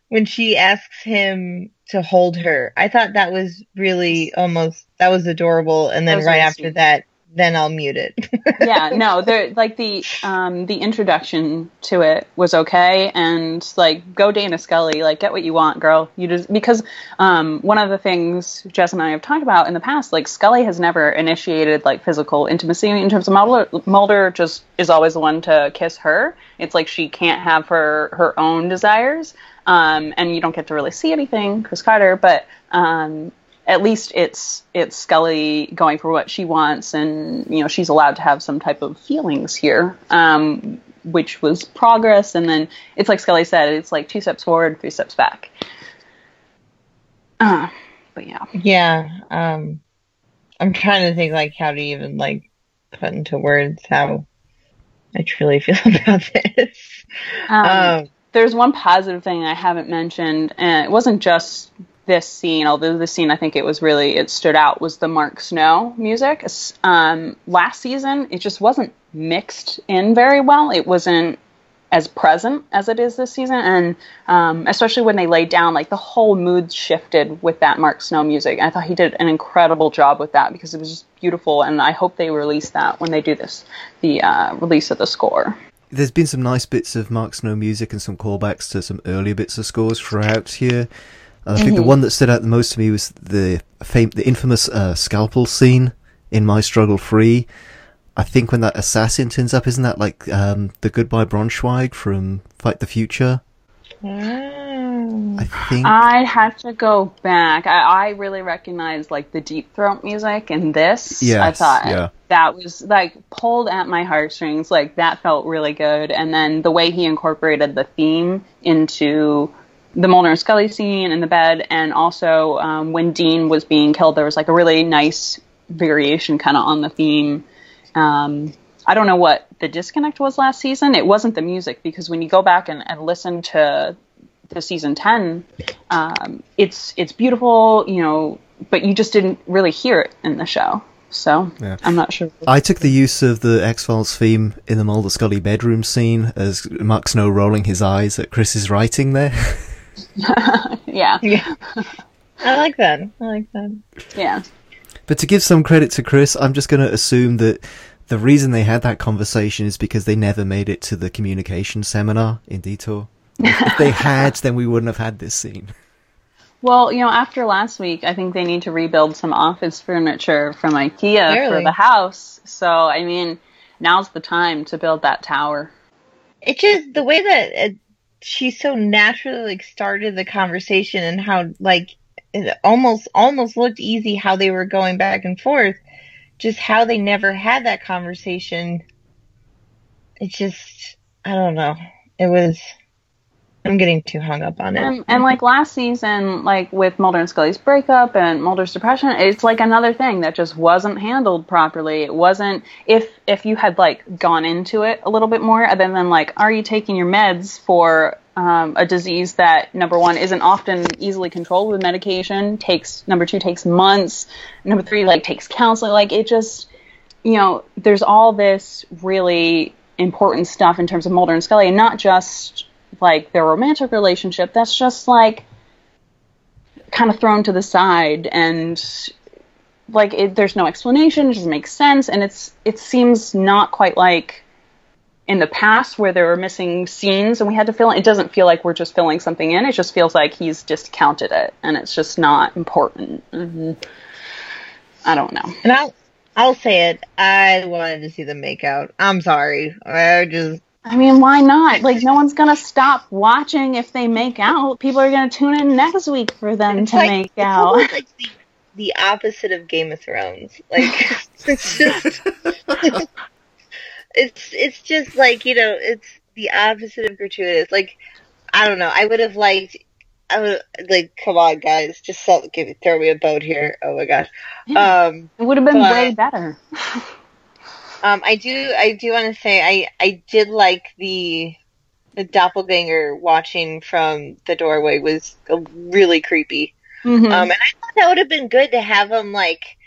Speaker 1: when she asks him to hold her, I thought that was really almost that was adorable. And then
Speaker 3: was
Speaker 1: right
Speaker 3: really
Speaker 1: after
Speaker 3: sweet.
Speaker 1: that, then I'll mute it.
Speaker 3: yeah, no, there like the um the introduction to it was okay and like go Dana Scully, like get what you want, girl. You just because um one of the things Jess and I have talked about in the past, like Scully has never initiated like physical intimacy in terms of Mulder Mulder just is always the one to kiss her. It's like she can't have her her own desires. Um and you don't get to really see anything, Chris Carter, but um at least it's it's Scully going for what she wants, and you know she's allowed to have some type of feelings here, um, which was progress. And then it's like Scully said, it's like two steps forward, three steps back. Uh, but yeah,
Speaker 1: yeah. Um, I'm trying to think like how to even like put into words how I truly feel about this.
Speaker 3: um,
Speaker 1: Um,
Speaker 3: there's one positive thing I haven't mentioned, and it wasn't just this scene, although the scene I think it was really it stood out was the Mark Snow music. Um, last season, it just wasn't mixed in very well. It wasn't as present as it is this season, and um, especially when they laid down, like the whole mood shifted with that Mark Snow music. I thought he did an incredible job with that because it was just beautiful, and I hope they release that when they do this, the uh, release of the score.
Speaker 2: there's been some nice bits of Mark Snow music and some callbacks to some earlier bits of scores throughout here. And I think the one that stood out the most to me was the fam- the infamous uh, scalpel scene in My Struggle Free. I think when that assassin turns up, isn't that like um, the Goodbye Bronschweig from Fight the Future?
Speaker 1: mm,
Speaker 2: I think.
Speaker 3: I'd have to go back. I, I really recognize like the deep throat music in this. I thought
Speaker 2: yeah.
Speaker 3: that was like pulled at my heartstrings. Like that felt really good. And then the way he incorporated the theme into the Mulder and Scully scene in the bed, and also um, when Dean was being killed, there was like a really nice variation kind of on the theme. Um, I don't know what the disconnect was last season. It wasn't the music because when you go back and, and listen to the season 10 um, it's it's beautiful you know but you just didn't really hear it in the show So
Speaker 2: Yeah.
Speaker 3: I'm not sure.
Speaker 2: I took the use of the X Files theme in the Mulder Scully bedroom scene as Mark Snow rolling his eyes at Chris's writing there.
Speaker 3: yeah,
Speaker 1: Yeah. I like that. I like that.
Speaker 3: yeah.
Speaker 2: But to give some credit to Chris, I'm just going to assume that the reason they had that conversation is because they never made it to the communication seminar in Detour. if they had, then we wouldn't have had this scene.
Speaker 3: Well, you know, after last week, I think they need to rebuild some office furniture from IKEA for the house. So, I mean, now's the time to build that tower.
Speaker 1: It just the way that it, she so naturally like started the conversation and how like it almost almost looked easy how they were going back and forth. Just how they never had that conversation. It just I don't know. It was. I'm getting too hung up on it.
Speaker 3: And, and like last season, like with Mulder and Scully's breakup and Mulder's depression, it's like another thing that just wasn't handled properly. It wasn't if if you had like gone into it a little bit more, other than like, are you taking your meds for um, a disease that number one isn't often easily controlled with medication, takes number two takes months, number three like takes counseling. Like it just, you know, there's all this really important stuff in terms of Mulder and Scully, and not just like their romantic relationship that's just like kind of thrown to the side and like it, there's no explanation it just makes sense and it's it seems not quite like in the past where there were missing scenes and we had to fill in it doesn't feel like we're just filling something in it just feels like he's discounted it and it's just not important hmm i don't know
Speaker 1: And I'll I'll say it. I wanted to see them make out. I'm sorry. I just
Speaker 3: I mean, why not? Like, no one's gonna stop watching if they make out. People are gonna tune in next week for them
Speaker 1: it's
Speaker 3: to
Speaker 1: like,
Speaker 3: make out.
Speaker 1: like the, the opposite of Game of Thrones. Like it's just it's it's just like you know it's the opposite of gratuitous. Like I don't know. I would have liked. I would like. Come on, guys. Just sell, give throw me a boat here. Oh my gosh. Um.
Speaker 3: It would have been
Speaker 1: But-
Speaker 3: way better.
Speaker 1: Um, I do, I do want to say, I, I did like the, the doppelganger watching from the doorway was really creepy.
Speaker 3: Mhm.
Speaker 1: Um, and I thought that would have been good to have him like,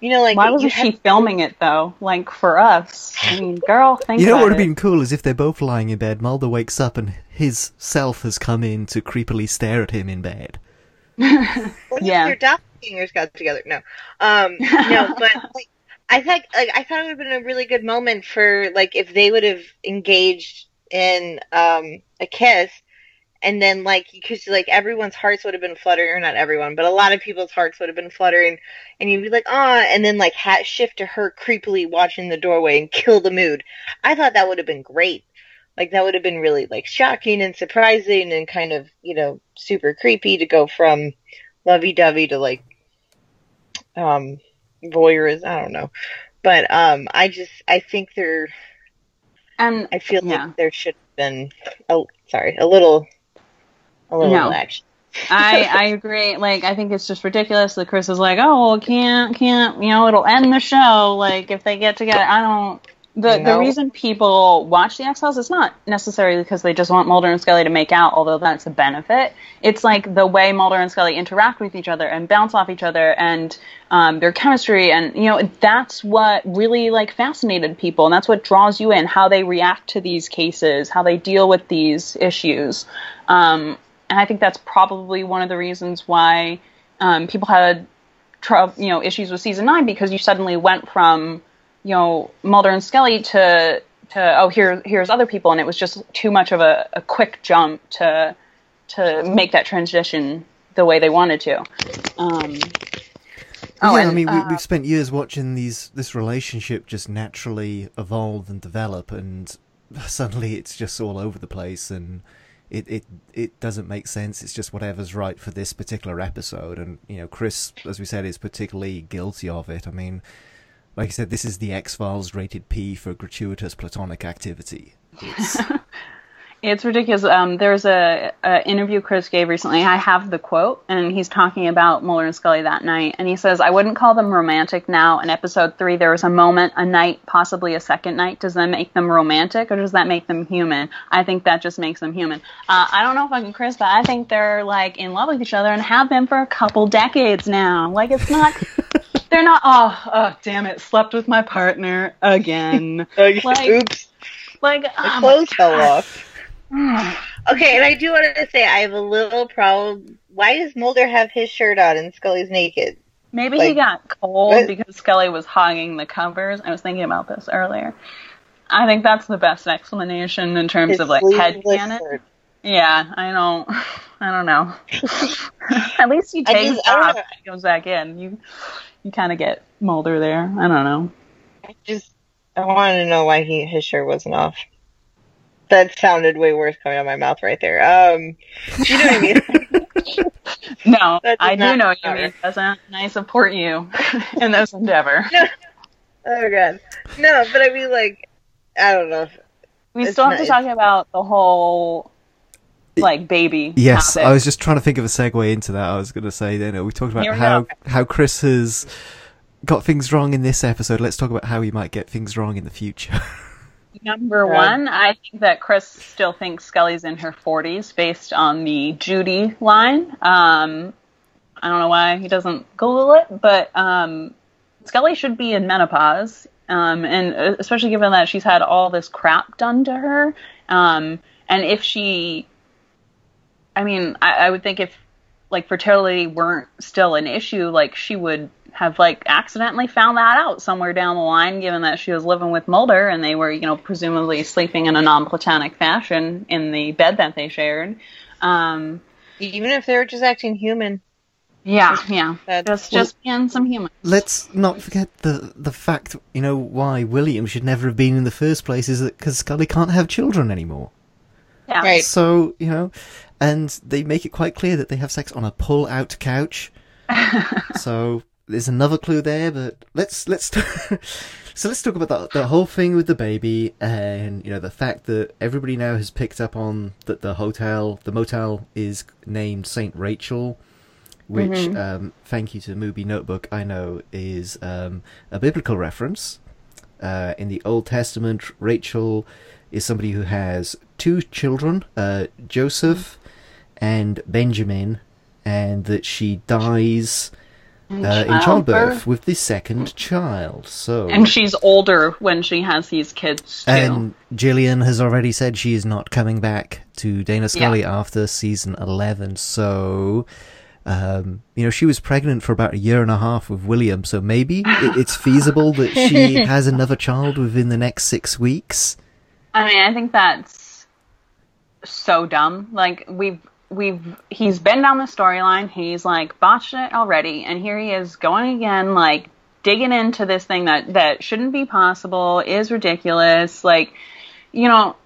Speaker 1: you know, like
Speaker 3: Why wasn't
Speaker 1: have-
Speaker 3: she filming it though? Like for us. I mean, girl, think
Speaker 2: You know what would have been cool is if they're both lying in bed, Mulder wakes up and his self has come in to creepily stare at him in bed.
Speaker 1: Well,
Speaker 3: Yeah.
Speaker 1: Their doppelgangers got together. No, um, no, but like, I thought, like, I thought it would have been a really good moment for like if they would have engaged in um a kiss, and then like because like everyone's hearts would have been fluttering, or not everyone, but a lot of people's hearts would have been fluttering, and you'd be like, ah, and then like hat shift to her creepily watching the doorway and kill the mood. I thought that would have been great. Like that would have been really like shocking and surprising and kind of you know super creepy to go from lovey dovey to like um voyeurism. I don't know, but um I just I think there
Speaker 3: And
Speaker 1: I feel
Speaker 3: Yeah.
Speaker 1: like there should have been oh sorry a little a little
Speaker 3: No.
Speaker 1: action.
Speaker 3: I I agree. Like I think it's just ridiculous that Chris is like, oh, well, can't can't you know it'll end the show like if they get together. I don't. The the reason people watch the X Files is not necessarily because they just want Mulder and Scully to make out, although that's a benefit. It's like the way Mulder and Scully interact with each other and bounce off each other and um, their chemistry, and you know that's what really like fascinated people, and that's what draws you in. How they react to these cases, how they deal with these issues. Um, and I think that's probably one of the reasons why um, people had trou- you know issues with season nine because you suddenly went from you know Mulder and Scully to to oh here here's other people and it was just too much of a, a quick jump to to make that transition the way they wanted to. Um, oh,
Speaker 2: yeah, I
Speaker 3: and,
Speaker 2: mean, we,
Speaker 3: uh,
Speaker 2: we've spent years watching these this relationship just naturally evolve and develop, and suddenly it's just all over the place, and it it it doesn't make sense. It's just whatever's right for this particular episode, and you know, Chris, as we said, is particularly guilty of it. I mean, like I said, this is the X Files rated P for gratuitous platonic activity. It's,
Speaker 3: It's ridiculous. Um, there's a, a interview Chris gave recently. I have the quote, and he's talking about Mulder and Scully that night, and he says, "I wouldn't call them romantic now." In episode three, there was a moment, a night, possibly a second night. Does that make them romantic, or does that make them human? I think that just makes them human. Uh, I don't know if I can Chris, but I think they're like in love with each other and have been for a couple decades now. Like it's not. they're not. Oh, oh, damn it! Slept with my partner again.
Speaker 1: Like,
Speaker 3: Like,
Speaker 1: oops,
Speaker 3: like,
Speaker 1: my
Speaker 3: oh my
Speaker 1: clothes fell
Speaker 3: uh,
Speaker 1: off. Okay, and I do want to say I have a little problem. Why does Mulder have his shirt on and Scully's naked?
Speaker 3: Maybe he got cold
Speaker 1: what?
Speaker 3: because Scully was hogging the covers. I was thinking about this earlier. I think that's the best explanation in terms
Speaker 1: His
Speaker 3: of like headcanon.
Speaker 1: shirt.
Speaker 3: Yeah, I don't. I don't know. At least he takes
Speaker 1: just- I don't
Speaker 3: off and goes back in. You, you kind of get Mulder there. I don't know.
Speaker 1: I just I wanted to know why he his shirt wasn't off. That sounded way worse coming out of my mouth right there. Um, you know what I mean?
Speaker 3: No, I do know what you mean, doesn't and I support you in this endeavor.
Speaker 1: oh god, no, but I mean like I don't know.
Speaker 3: We still have
Speaker 1: not-
Speaker 3: to talk about the whole like baby.
Speaker 2: Yes,
Speaker 3: topic.
Speaker 2: I was just trying to think of a segue into that. I was going to say, you know, we talked about how
Speaker 3: go.
Speaker 2: how Chris has got things wrong in this episode. Let's talk about how he might get things wrong in the future.
Speaker 3: Number
Speaker 1: Yeah.
Speaker 3: one, I think that Chris still thinks Scully's in her 40s based on the Judy line. Um, I don't know why he doesn't Google it, but um, Scully should be in menopause. Um, and uh, especially given that she's had all this crap done to her. Um, and if she, I mean, I, I would think if like fertility weren't still an issue, like she would have like accidentally found that out somewhere down the line, given that she was living with Mulder and they were, you know, presumably sleeping in a non-platonic fashion in the bed that they shared. Um,
Speaker 1: Even if they were just acting human,
Speaker 3: yeah, yeah,
Speaker 1: That's-
Speaker 3: just just being some human.
Speaker 2: Let's not forget the the fact, you know, why William should never have been in the first place is that because Scully can't have children anymore.
Speaker 3: Yeah,
Speaker 1: Right.
Speaker 2: So you know, and they make it quite clear that they have sex on a pull-out couch. so there's another clue there, but let's let's so let's talk about the, the whole thing with the baby and you know the fact that everybody now has picked up on that the hotel, the motel is named Saint Rachel, which um, thank you to the Movie Notebook, I know is um, a biblical reference. Uh, in the Old Testament, Rachel is somebody who has two children, uh, Joseph and Benjamin, and that she dies uh, in childbirth
Speaker 3: childbirth.
Speaker 2: with the second child. So,
Speaker 3: And she's older when she has these kids too.
Speaker 2: and Gillian has already said she is not coming back to Dana Scully after season 11. So, um, you know, she was pregnant for about a year and a half with William. So maybe it, it's feasible that she has another child within the next six weeks.
Speaker 3: I mean, I think that's so dumb. Like we've we've he's been down the storyline. He's like botched it already, and here he is going again, like digging into this thing that that shouldn't be possible, is ridiculous. Like, you know,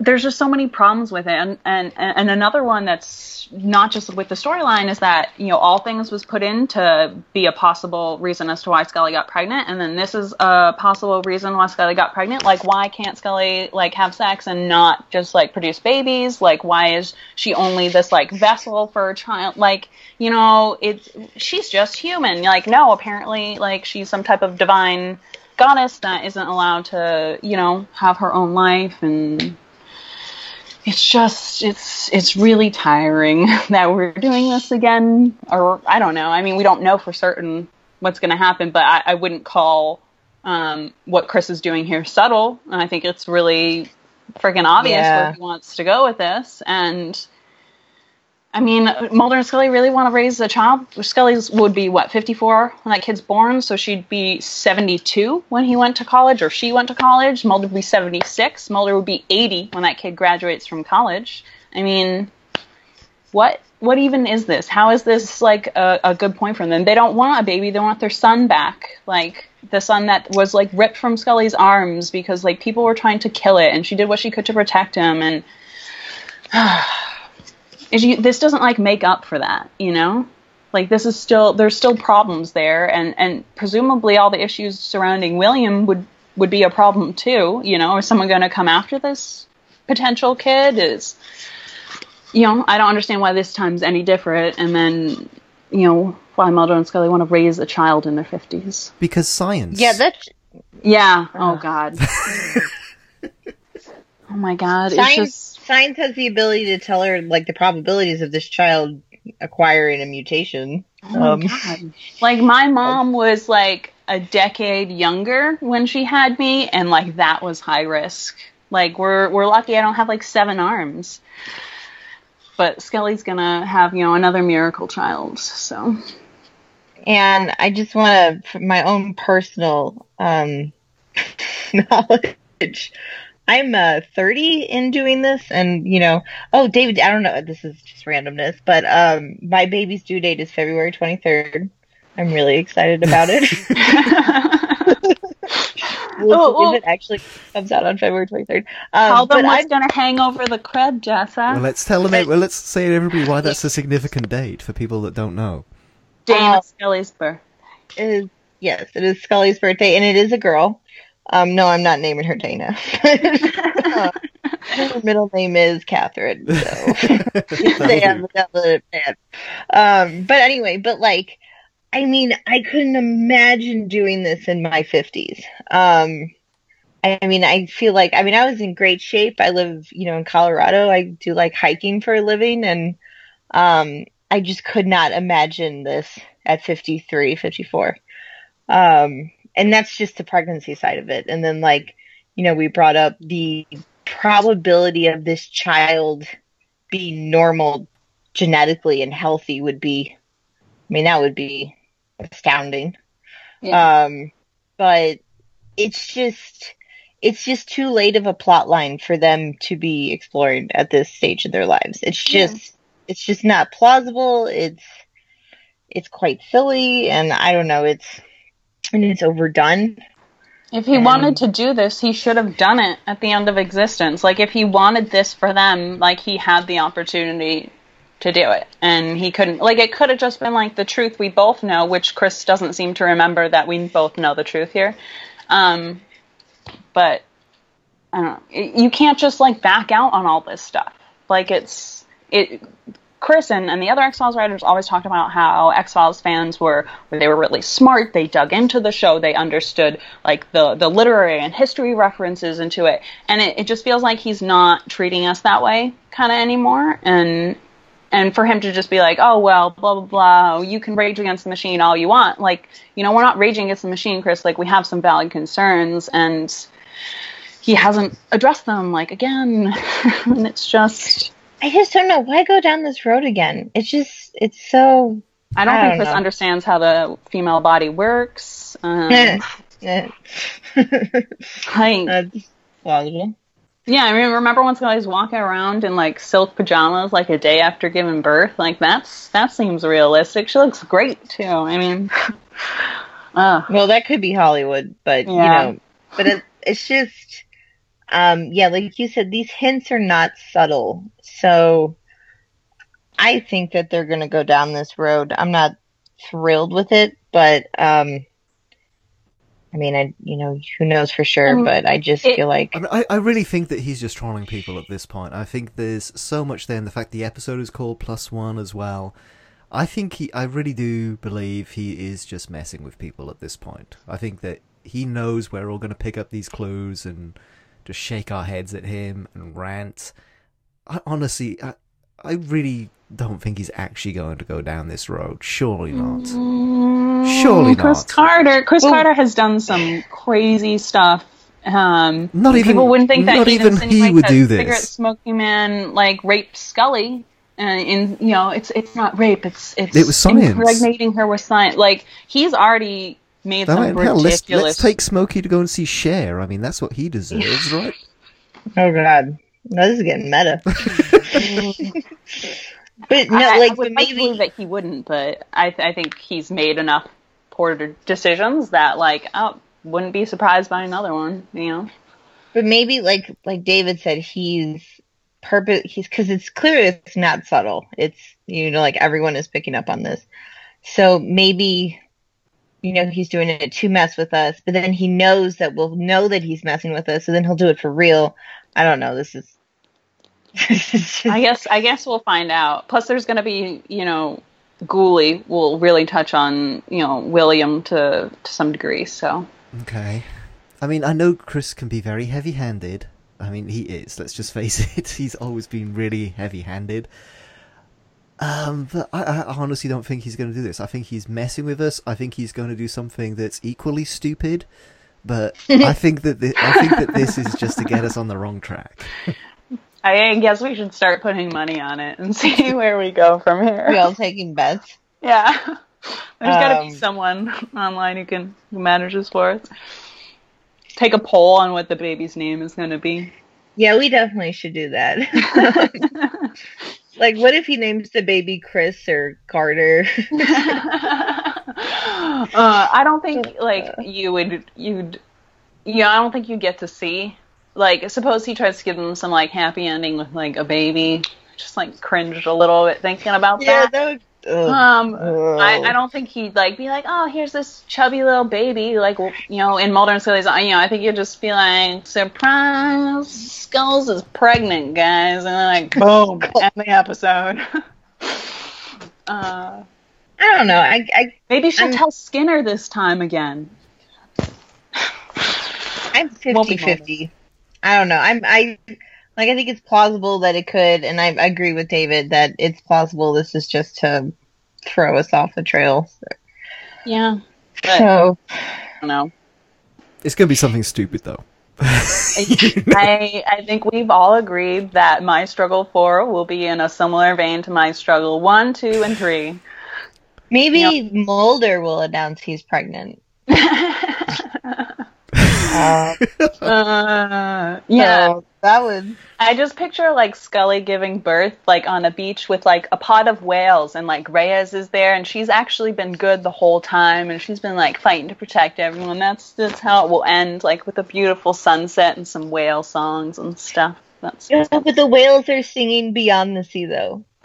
Speaker 3: there's just so many problems with it. And and and another one that's not just with the storyline is that you know all things was put in to be a possible reason as to why Scully got pregnant, and then this is a possible reason why Scully got pregnant. Like, why can't Scully like have sex and not just like produce babies? Like, why is she only this like vessel for a child? Like, you know, it's she's just human. Like, no, apparently, like she's some type of divine goddess that isn't allowed to, you know, have her own life and it's just it's it's really tiring that we're doing this again or i don't know. I mean we don't know for certain what's going to happen but I, I wouldn't call um, what chris is doing here subtle. And i think it's really freaking obvious
Speaker 1: Yeah.
Speaker 3: where he wants to go with this. And I mean, Mulder and Scully really want to raise a child. Scully's would be what 54 when that kid's born, so she'd be 72 when he went to college, or she went to college. Mulder would be 76. Mulder would be 80 when that kid graduates from college. I mean, what what even is this? How is this like a, a good point for them? They don't want a baby; they want their son back, like the son that was like ripped from Scully's arms because like people were trying to kill it, and she did what she could to protect him, and. is you, this doesn't like make up for that, you know? Like this is still there's still problems there and and presumably all the issues surrounding William would would be a problem too, you know? Is someone going to come after this potential kid is you know, I don't understand why this time's any different and then you know, why Mulder and Scully want to raise a child in their 50s.
Speaker 2: Because science.
Speaker 1: yeah, that's
Speaker 3: Yeah. Uh. Oh god. oh my god. It's
Speaker 1: science.
Speaker 3: just
Speaker 1: Science has the ability to tell her like the probabilities of this child acquiring a mutation.
Speaker 3: Oh
Speaker 1: Um,
Speaker 3: God. Like my mom was like a decade younger when she had me, and like that was high risk. Like we're we're lucky I don't have like seven arms. But Scully's gonna have, you know, another miracle child, so
Speaker 1: and I just want to, my own personal um, knowledge, I'm uh, 30 in doing this, and you know, oh, David, I don't know, this is just randomness, but um, my baby's due date is February 23rd. I'm really excited about it. We'll
Speaker 3: Oh,
Speaker 1: see
Speaker 3: oh.
Speaker 1: if it actually comes out on February 23rd. Um,
Speaker 3: tell them
Speaker 1: but
Speaker 3: what's
Speaker 1: I'm,
Speaker 3: gonna hang over the crib, Jessa.
Speaker 2: Well, let's tell them.
Speaker 1: But-
Speaker 2: well, let's say to everybody why that's a significant date for people that don't know.
Speaker 3: Dana
Speaker 1: uh,
Speaker 3: Scully's birth.
Speaker 1: it is, yes, it is Scully's birthday, and it is a girl. Um, no, I'm not naming her Dana. Uh, her middle name is Catherine. So. they have bad. Um, but anyway, but like, I mean, I couldn't imagine doing this in my fifties. Um, I mean, I feel like, I mean, I was in great shape. I live, you know, in Colorado. I do like hiking for a living and, um, I just could not imagine this at 53, 54. Um, and that's just the pregnancy side of it. And then like, you know, we brought up the probability of this child being normal genetically and healthy would be, I mean, that would be astounding.
Speaker 3: Yeah.
Speaker 1: Um, but it's just, it's just too late of a plot line for them to be explored at this stage of their lives. It's
Speaker 3: Yeah.
Speaker 1: just, it's just not plausible. It's, it's quite silly, and I don't know. It's, and it's overdone.
Speaker 3: If he
Speaker 1: And-
Speaker 3: wanted to do this, he should have done it at the end of existence. Like if he wanted this for them, like he had the opportunity to do it. And he couldn't like it could have just been like the truth we both know, which Chris doesn't seem to remember that we both know the truth here. Um but I don't know. You can't just like back out on all this stuff. Like it's it Chris and, and the other X Files writers always talked about how X Files fans were they were really smart. They dug into the show. They understood like the the literary and history references into it, and it, it just feels like he's not treating us that way kind of anymore. And and for him to just be like, oh well, blah blah blah, you can rage against the machine all you want. Like you know, we're not raging against the machine, Chris. Like we have some valid concerns, and he hasn't addressed them. Like again, and it's just.
Speaker 1: I just don't know why go down this road again. It's just, it's so.
Speaker 3: I don't
Speaker 1: I
Speaker 3: think
Speaker 1: don't
Speaker 3: Chris
Speaker 1: know.
Speaker 3: understands how the female body works. Um, like, yeah, I mean, remember once when Scully's walking around in like silk pajamas like a day after giving birth? Like that's that seems realistic. She looks great too. I mean, uh,
Speaker 1: Well, that could be Hollywood, but
Speaker 3: Yeah.
Speaker 1: you know, but it, it's just, um, yeah, like you said, these hints are not subtle. So I think that they're going to go down this road. I'm not thrilled with it, but, um, I mean, I, you know, who knows for sure,
Speaker 3: Um,
Speaker 1: but I just
Speaker 3: it-
Speaker 1: feel like,
Speaker 2: I, mean, I, I really think that he's just trolling people at this point. I think there's so much there, and the fact the episode is called Plus One as well. I think he, I really do believe he is just messing with people at this point. I think that he knows we're all going to pick up these clues and just shake our heads at him and rant. I, honestly, I, I really don't think he's actually going to go down this road. Surely not. Surely
Speaker 3: Chris
Speaker 2: not.
Speaker 3: Carter. Chris
Speaker 1: Well-
Speaker 3: Carter has done some crazy stuff. Um,
Speaker 2: Not even-
Speaker 3: people wouldn't think that
Speaker 2: not even he would do this.
Speaker 3: Cigarette smoking man like raped Scully. And in you know, it's it's not rape. It's it's
Speaker 2: It was science.
Speaker 3: impregnating her with science. Like he's already made
Speaker 2: All
Speaker 3: some
Speaker 2: right, hell, let's, let's take Smokey to go and see Cher. I mean, that's what he deserves, right?
Speaker 1: oh God, no, this is getting meta. but no,
Speaker 3: I,
Speaker 1: like,
Speaker 3: I would like to
Speaker 1: maybe,
Speaker 3: believe that he wouldn't, but I I think he's made enough poor decisions that like oh wouldn't be surprised by another one. You know.
Speaker 1: But maybe, like like David said, he's purpose. He's because it's clear it's not subtle. It's you know like everyone is picking up on this. So maybe you know he's doing it to mess with us, but then he knows that we'll know that he's messing with us, so then he'll do it for real. I don't know. This is. this is just-
Speaker 3: I guess I guess we'll find out. Plus, there's going to be you know, Ghouli will really touch on you know William to to some degree. So
Speaker 2: Okay. I mean, I know Chris can be very heavy-handed. I mean, he is. Let's just face it. He's always been really heavy-handed. Um, but I, I honestly don't think he's going to do this. I think he's messing with us. I think he's going to do something that's equally stupid. But I think that thi- I think that this is just to get us on the wrong track.
Speaker 3: I guess we should start putting money on it and see where we go from here.
Speaker 1: We all taking bets.
Speaker 3: Yeah. There's got to
Speaker 1: Um,
Speaker 3: be someone online who can who manages for us. Take a poll on what the baby's name is going to be.
Speaker 1: Yeah, we definitely should do that. like, what if he names the baby Chris or Carter?
Speaker 3: uh, I don't think like you would you'd yeah I don't think you get to see like suppose he tries to give them some like happy ending with like a baby just like cringed a little bit thinking about
Speaker 1: yeah,
Speaker 3: that.
Speaker 1: that would.
Speaker 3: Um. I, I don't think he'd like be like, oh, here's this chubby little baby, like you know, in Mulder and Scully's. You know, I think you'd just be like, surprise, Skulls is pregnant, guys, and then like, boom, end the episode. uh,
Speaker 1: I don't know. I, I
Speaker 3: maybe she'll
Speaker 1: I'm-
Speaker 3: tell Skinner this time again.
Speaker 1: I'm
Speaker 3: Won't
Speaker 1: 50-50. I don't know. I'm I like I think it's plausible that it could, and I agree with David that it's plausible this is just to throw us off the trail.
Speaker 3: Yeah, but
Speaker 1: So
Speaker 3: I don't know.
Speaker 2: It's going to be something stupid though.
Speaker 3: I I think we've all agreed that my struggle four will be in a similar vein to my struggle one, two, and three.
Speaker 1: maybe Mulder will announce he's pregnant. Uh,
Speaker 3: Uh, yeah,
Speaker 1: so that would.
Speaker 3: I just picture like Scully giving birth like on a beach with like a pot of whales and like Reyes is there and she's actually been good the whole time and she's been like fighting to protect everyone. That's that's how it will end, like with a beautiful sunset and some whale songs and stuff. That's
Speaker 1: Yeah, but the whales are singing Beyond the Sea, though.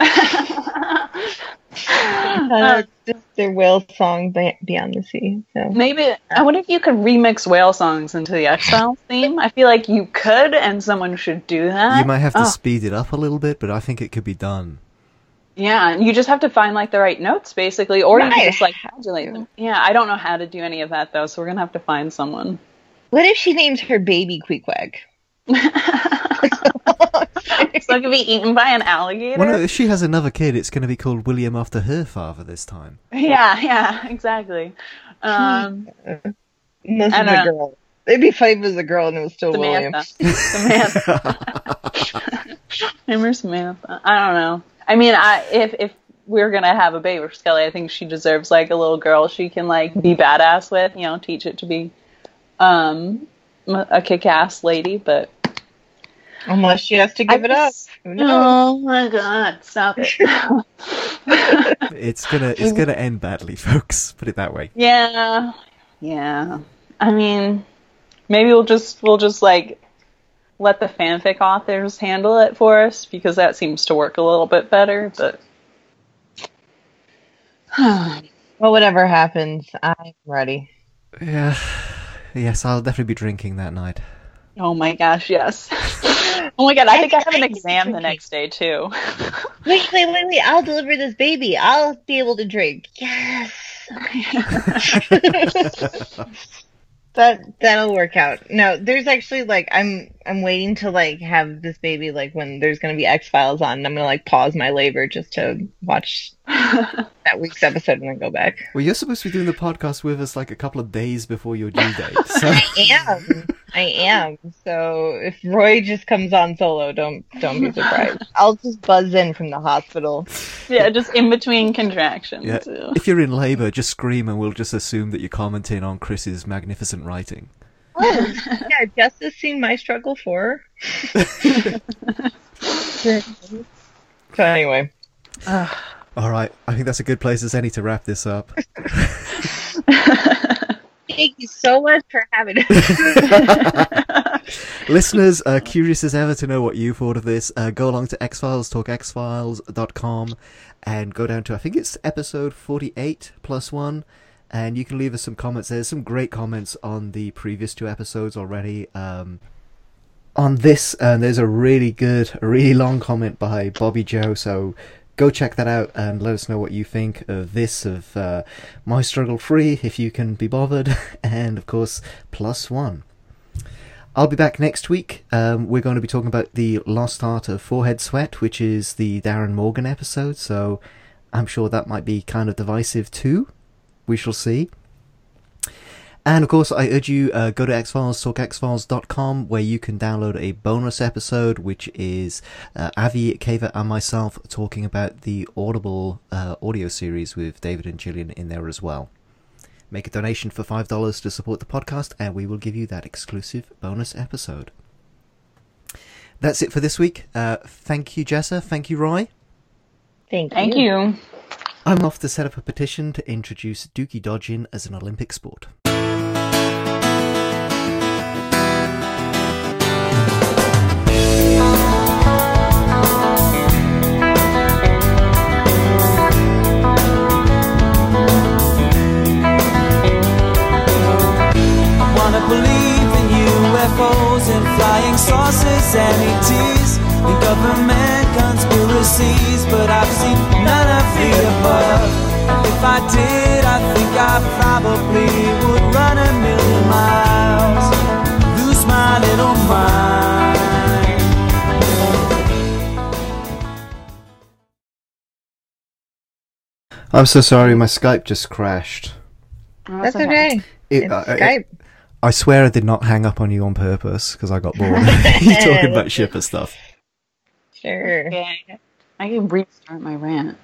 Speaker 1: Uh, just their whale song Beyond the Sea. So
Speaker 3: Maybe I wonder if you could remix whale songs into the X Files theme. I feel like you could, and someone should do that.
Speaker 2: You might have to
Speaker 3: Oh,
Speaker 2: speed it up a little bit, but I think it could be done.
Speaker 3: yeah, you just have to find like the right notes, basically, or you
Speaker 1: Right.
Speaker 3: can just like modulate them. Yeah, I don't know how to do any of that though, so we're gonna have to find someone.
Speaker 1: what if she names her baby Queequeg?
Speaker 3: so it could be eaten by an alligator.
Speaker 2: Well, no, if she has another kid, it's going to be called William after her father this time.
Speaker 3: Yeah, yeah, exactly. Um,
Speaker 1: Unless it's a girl. It'd be funny if it was a girl and it was still William.
Speaker 3: Samantha. Samantha. Him Samantha. I don't know. I mean, I if if we're gonna have a baby for Scully, I think she deserves like a little girl she can like be badass with. You know, teach it to be um a kick-ass lady. But
Speaker 1: Unless she has to give it up. Who knows?
Speaker 3: Oh my god! Stop it.
Speaker 2: It's gonna it's gonna end badly, folks. Put it that way.
Speaker 3: yeah, yeah. I mean, maybe we'll just we'll just like let the fanfic authors handle it for us because that seems to work a little bit better. But
Speaker 1: Well, whatever happens, I'm ready.
Speaker 2: Yeah. Yes, I'll definitely be drinking that night.
Speaker 3: oh my gosh, yes. Oh my god, I think I have an exam the next day too.
Speaker 1: Wait, wait, wait, wait. I'll deliver this baby. I'll be able to drink. Yes. that that'll work out. No, there's actually like I'm I'm waiting to like have this baby like when there's gonna be X Files on. And I'm gonna like pause my labor just to watch that week's episode and then go back.
Speaker 2: Well, you're supposed to be doing the podcast with us like a couple of days before your due date. So
Speaker 1: I am. I am. So if Roy just comes on solo, don't don't be surprised. I'll just buzz in from the hospital.
Speaker 3: yeah, just in between contractions.
Speaker 2: yeah,
Speaker 3: too.
Speaker 2: if you're in labour, just scream and we'll just assume that you're commenting on Chris's magnificent writing.
Speaker 1: Oh, yeah, Jess has seen my struggle for. her. so anyway,
Speaker 2: All right, I think that's a good place as any to wrap this up.
Speaker 1: thank you so much for having us.
Speaker 2: Listeners, uh, curious as ever to know what you thought of this, uh, go along to xfiles, talkxfiles.com, and go down to, I think it's episode 48 plus one, and you can leave us some comments. There's some great comments on the previous two episodes already. Um, on this, and there's a really good, a really long comment by Bobby Joe, so go check that out and let us know what you think of this, of uh, My Struggle Free, if you can be bothered, and of course, Plus One. I'll be back next week. Um, we're going to be talking about the lost art of forehead sweat, which is the Darin Morgan episode. So I'm sure that might be kind of divisive too. We shall see. And of course, I urge you uh, go to xfiles talkxfiles.com where you can download a bonus episode, which is uh, Avi, Keva, and myself talking about the Audible uh, audio series with David and Gillian in there as well. Make a donation for $5 to support the podcast, and we will give you that exclusive bonus episode. That's it for this week. Uh, thank you, Jessa. Thank you, Roy.
Speaker 1: Thank you.
Speaker 3: Thank you.
Speaker 2: I'm off to set up a petition to introduce Dookie dodging as an Olympic sport.
Speaker 4: I wanna believe in UFOs and flying saucers and ETs and government conspiracies, but I've seen none of the above. If I did, I think I probably would run a million miles, lose my little mind.
Speaker 2: I'm so sorry, my Skype just crashed.
Speaker 3: Oh,
Speaker 1: That's okay.
Speaker 2: It-
Speaker 1: It's uh,
Speaker 2: I- I-
Speaker 1: Skype.
Speaker 2: I swear I did not hang up on you on purpose because I got bored. you talking about shipper stuff.
Speaker 1: Sure.
Speaker 3: Okay. I can restart my rant.